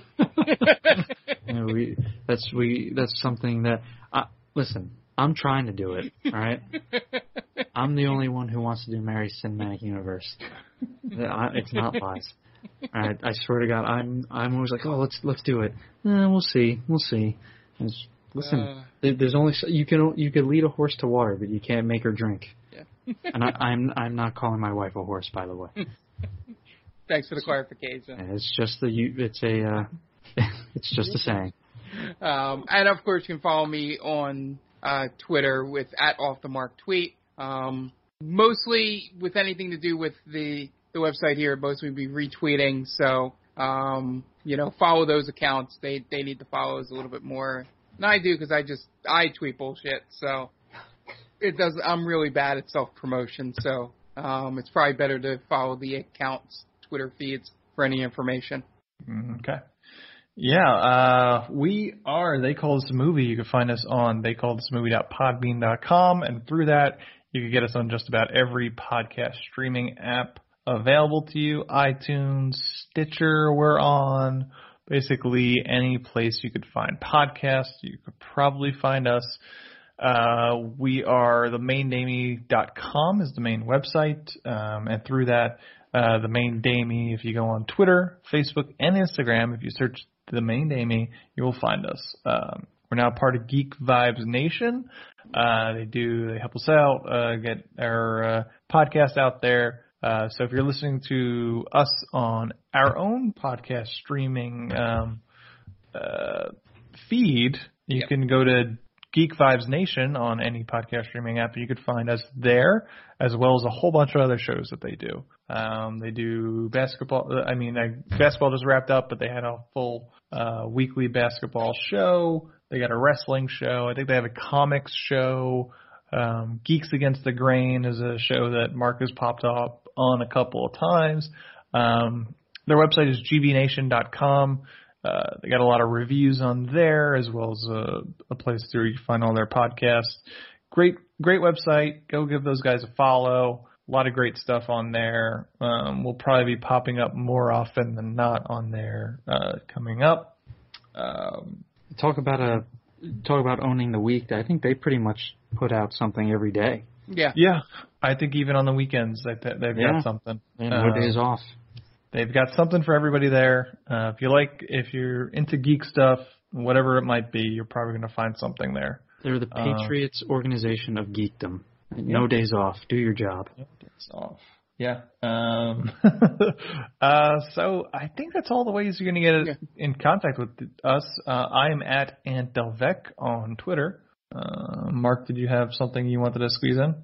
You know, we that's we that's something that uh, listen. I'm trying to do it. All right. *laughs* I'm the only one who wants to do Mary Cinematic Universe. I, it's not lies. All right. I swear to God, I'm I'm always like, oh, let's let's do it. Eh, we'll see. We'll see. It's- listen, Uh. there's only you can you can lead a horse to water, but you can't make her drink. Yeah. And I, I'm I'm not calling my wife a horse, by the way. *laughs* Thanks for the clarification. It's just the. It's a. Uh, *laughs* it's just a saying. Um, and of course, you can follow me on uh, Twitter with at off the mark tweet. Um, mostly with anything to do with the the website here, mostly be retweeting. So um, you know, follow those accounts. They they need the follows a little bit more than I do because I just I tweet bullshit. So it does. I'm really bad at self promotion. So um, it's probably better to follow the accounts Twitter feeds for any information. Mm, Okay. Yeah, uh, we are They Call This a Movie. You can find us on theycallthismovie.podbean.com, and through that, you can get us on just about every podcast streaming app available to you. iTunes, Stitcher, we're on. Basically, any place you could find podcasts, you could probably find us. Uh, we are the maindamey.com is the main website, um, and through that, uh, the main Damey. If you go on Twitter, Facebook, and Instagram, if you search the main Damey, you will find us. Um, we're now part of Geek Vibes Nation. Uh, they do they help us out, uh, get our uh, podcast out there. Uh, so if you're listening to us on our own podcast streaming um, uh, feed, you can go to Geek Vibes Nation on any podcast streaming app. You could find us there, as well as a whole bunch of other shows that they do. Um, they do basketball. I mean, basketball just wrapped up, but they had a full uh, weekly basketball show. They got a wrestling show. I think they have a comics show. Um, Geeks Against the Grain is a show that Mark has popped up on a couple of times. Um, their website is gbnation.com. Uh, they got a lot of reviews on there as well as a, a place where you can find all their podcasts. Great, great website. Go give those guys a follow. A lot of great stuff on there. Um, we'll probably be popping up more often than not on there uh, coming up. Um, Talk about a talk about owning the week. I think they pretty much put out something every day. Yeah. yeah, I think even on the weekends they, they've Yeah. got something. And no Uh, days off. They've got something for everybody there. Uh, if you like, if you're into geek stuff, whatever it might be, you're probably going to find something there. They're the uh, Patriots organization of geekdom. No days off. Do your job. It's off. Yeah. Um, *laughs* uh, so I think that's all the ways you're going to get in contact with us. Uh, I am at Aunt Delvec on Twitter. Uh, Mark, did you have something you wanted to squeeze in?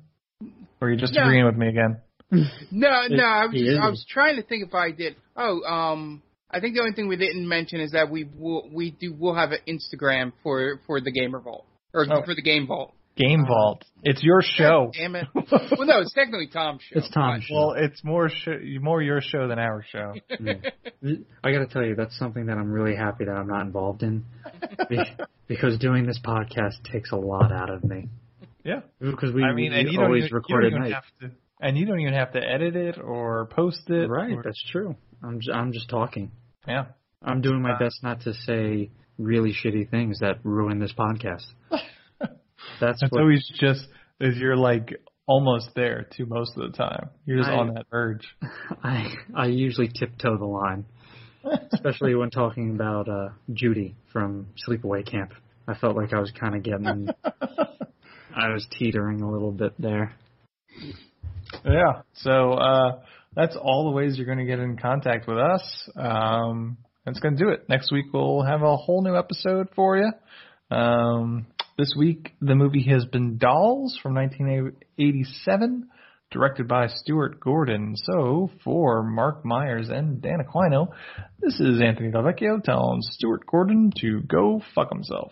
Or are you just Yeah. agreeing with me again? *laughs* No, no, I was just, I was trying to think if I did. Oh, um, I think the only thing we didn't mention is that we will we do will have an Instagram for for the Gamer Vault or Oh. for the Game Vault. Game Vault. It's your show. Damn it! *laughs* well, no, it's technically Tom's show. It's Tom's show. Well, it's more sh- more your show than our show. *laughs* I got to tell you, that's something that I'm really happy that I'm not involved in, because doing this podcast takes a lot out of me. Yeah. Because we, I mean, and we you don't always even, record you at don't even night. And you don't even have to edit it or post it. Right, or- that's true. I'm j- I'm just talking. yeah. I'm doing my Uh, best not to say really shitty things that ruin this podcast. *laughs* That's It's what always just is you're like almost there too most of the time. You're just I- on that verge. *laughs* I I usually tiptoe the line, *laughs* especially when talking about uh, Judy from Sleepaway Camp. I felt like I was kind of getting, I was teetering a little bit there. Yeah. So uh, that's all the ways you're going to get in contact with us. Um, that's going to do it. Next week we'll have a whole new episode for you. Um, this week the movie has been Dolls from 1987, directed by Stuart Gordon. So for Mark Myers and Dan Aquino, this is Anthony Delvecchio telling Stuart Gordon to go fuck himself.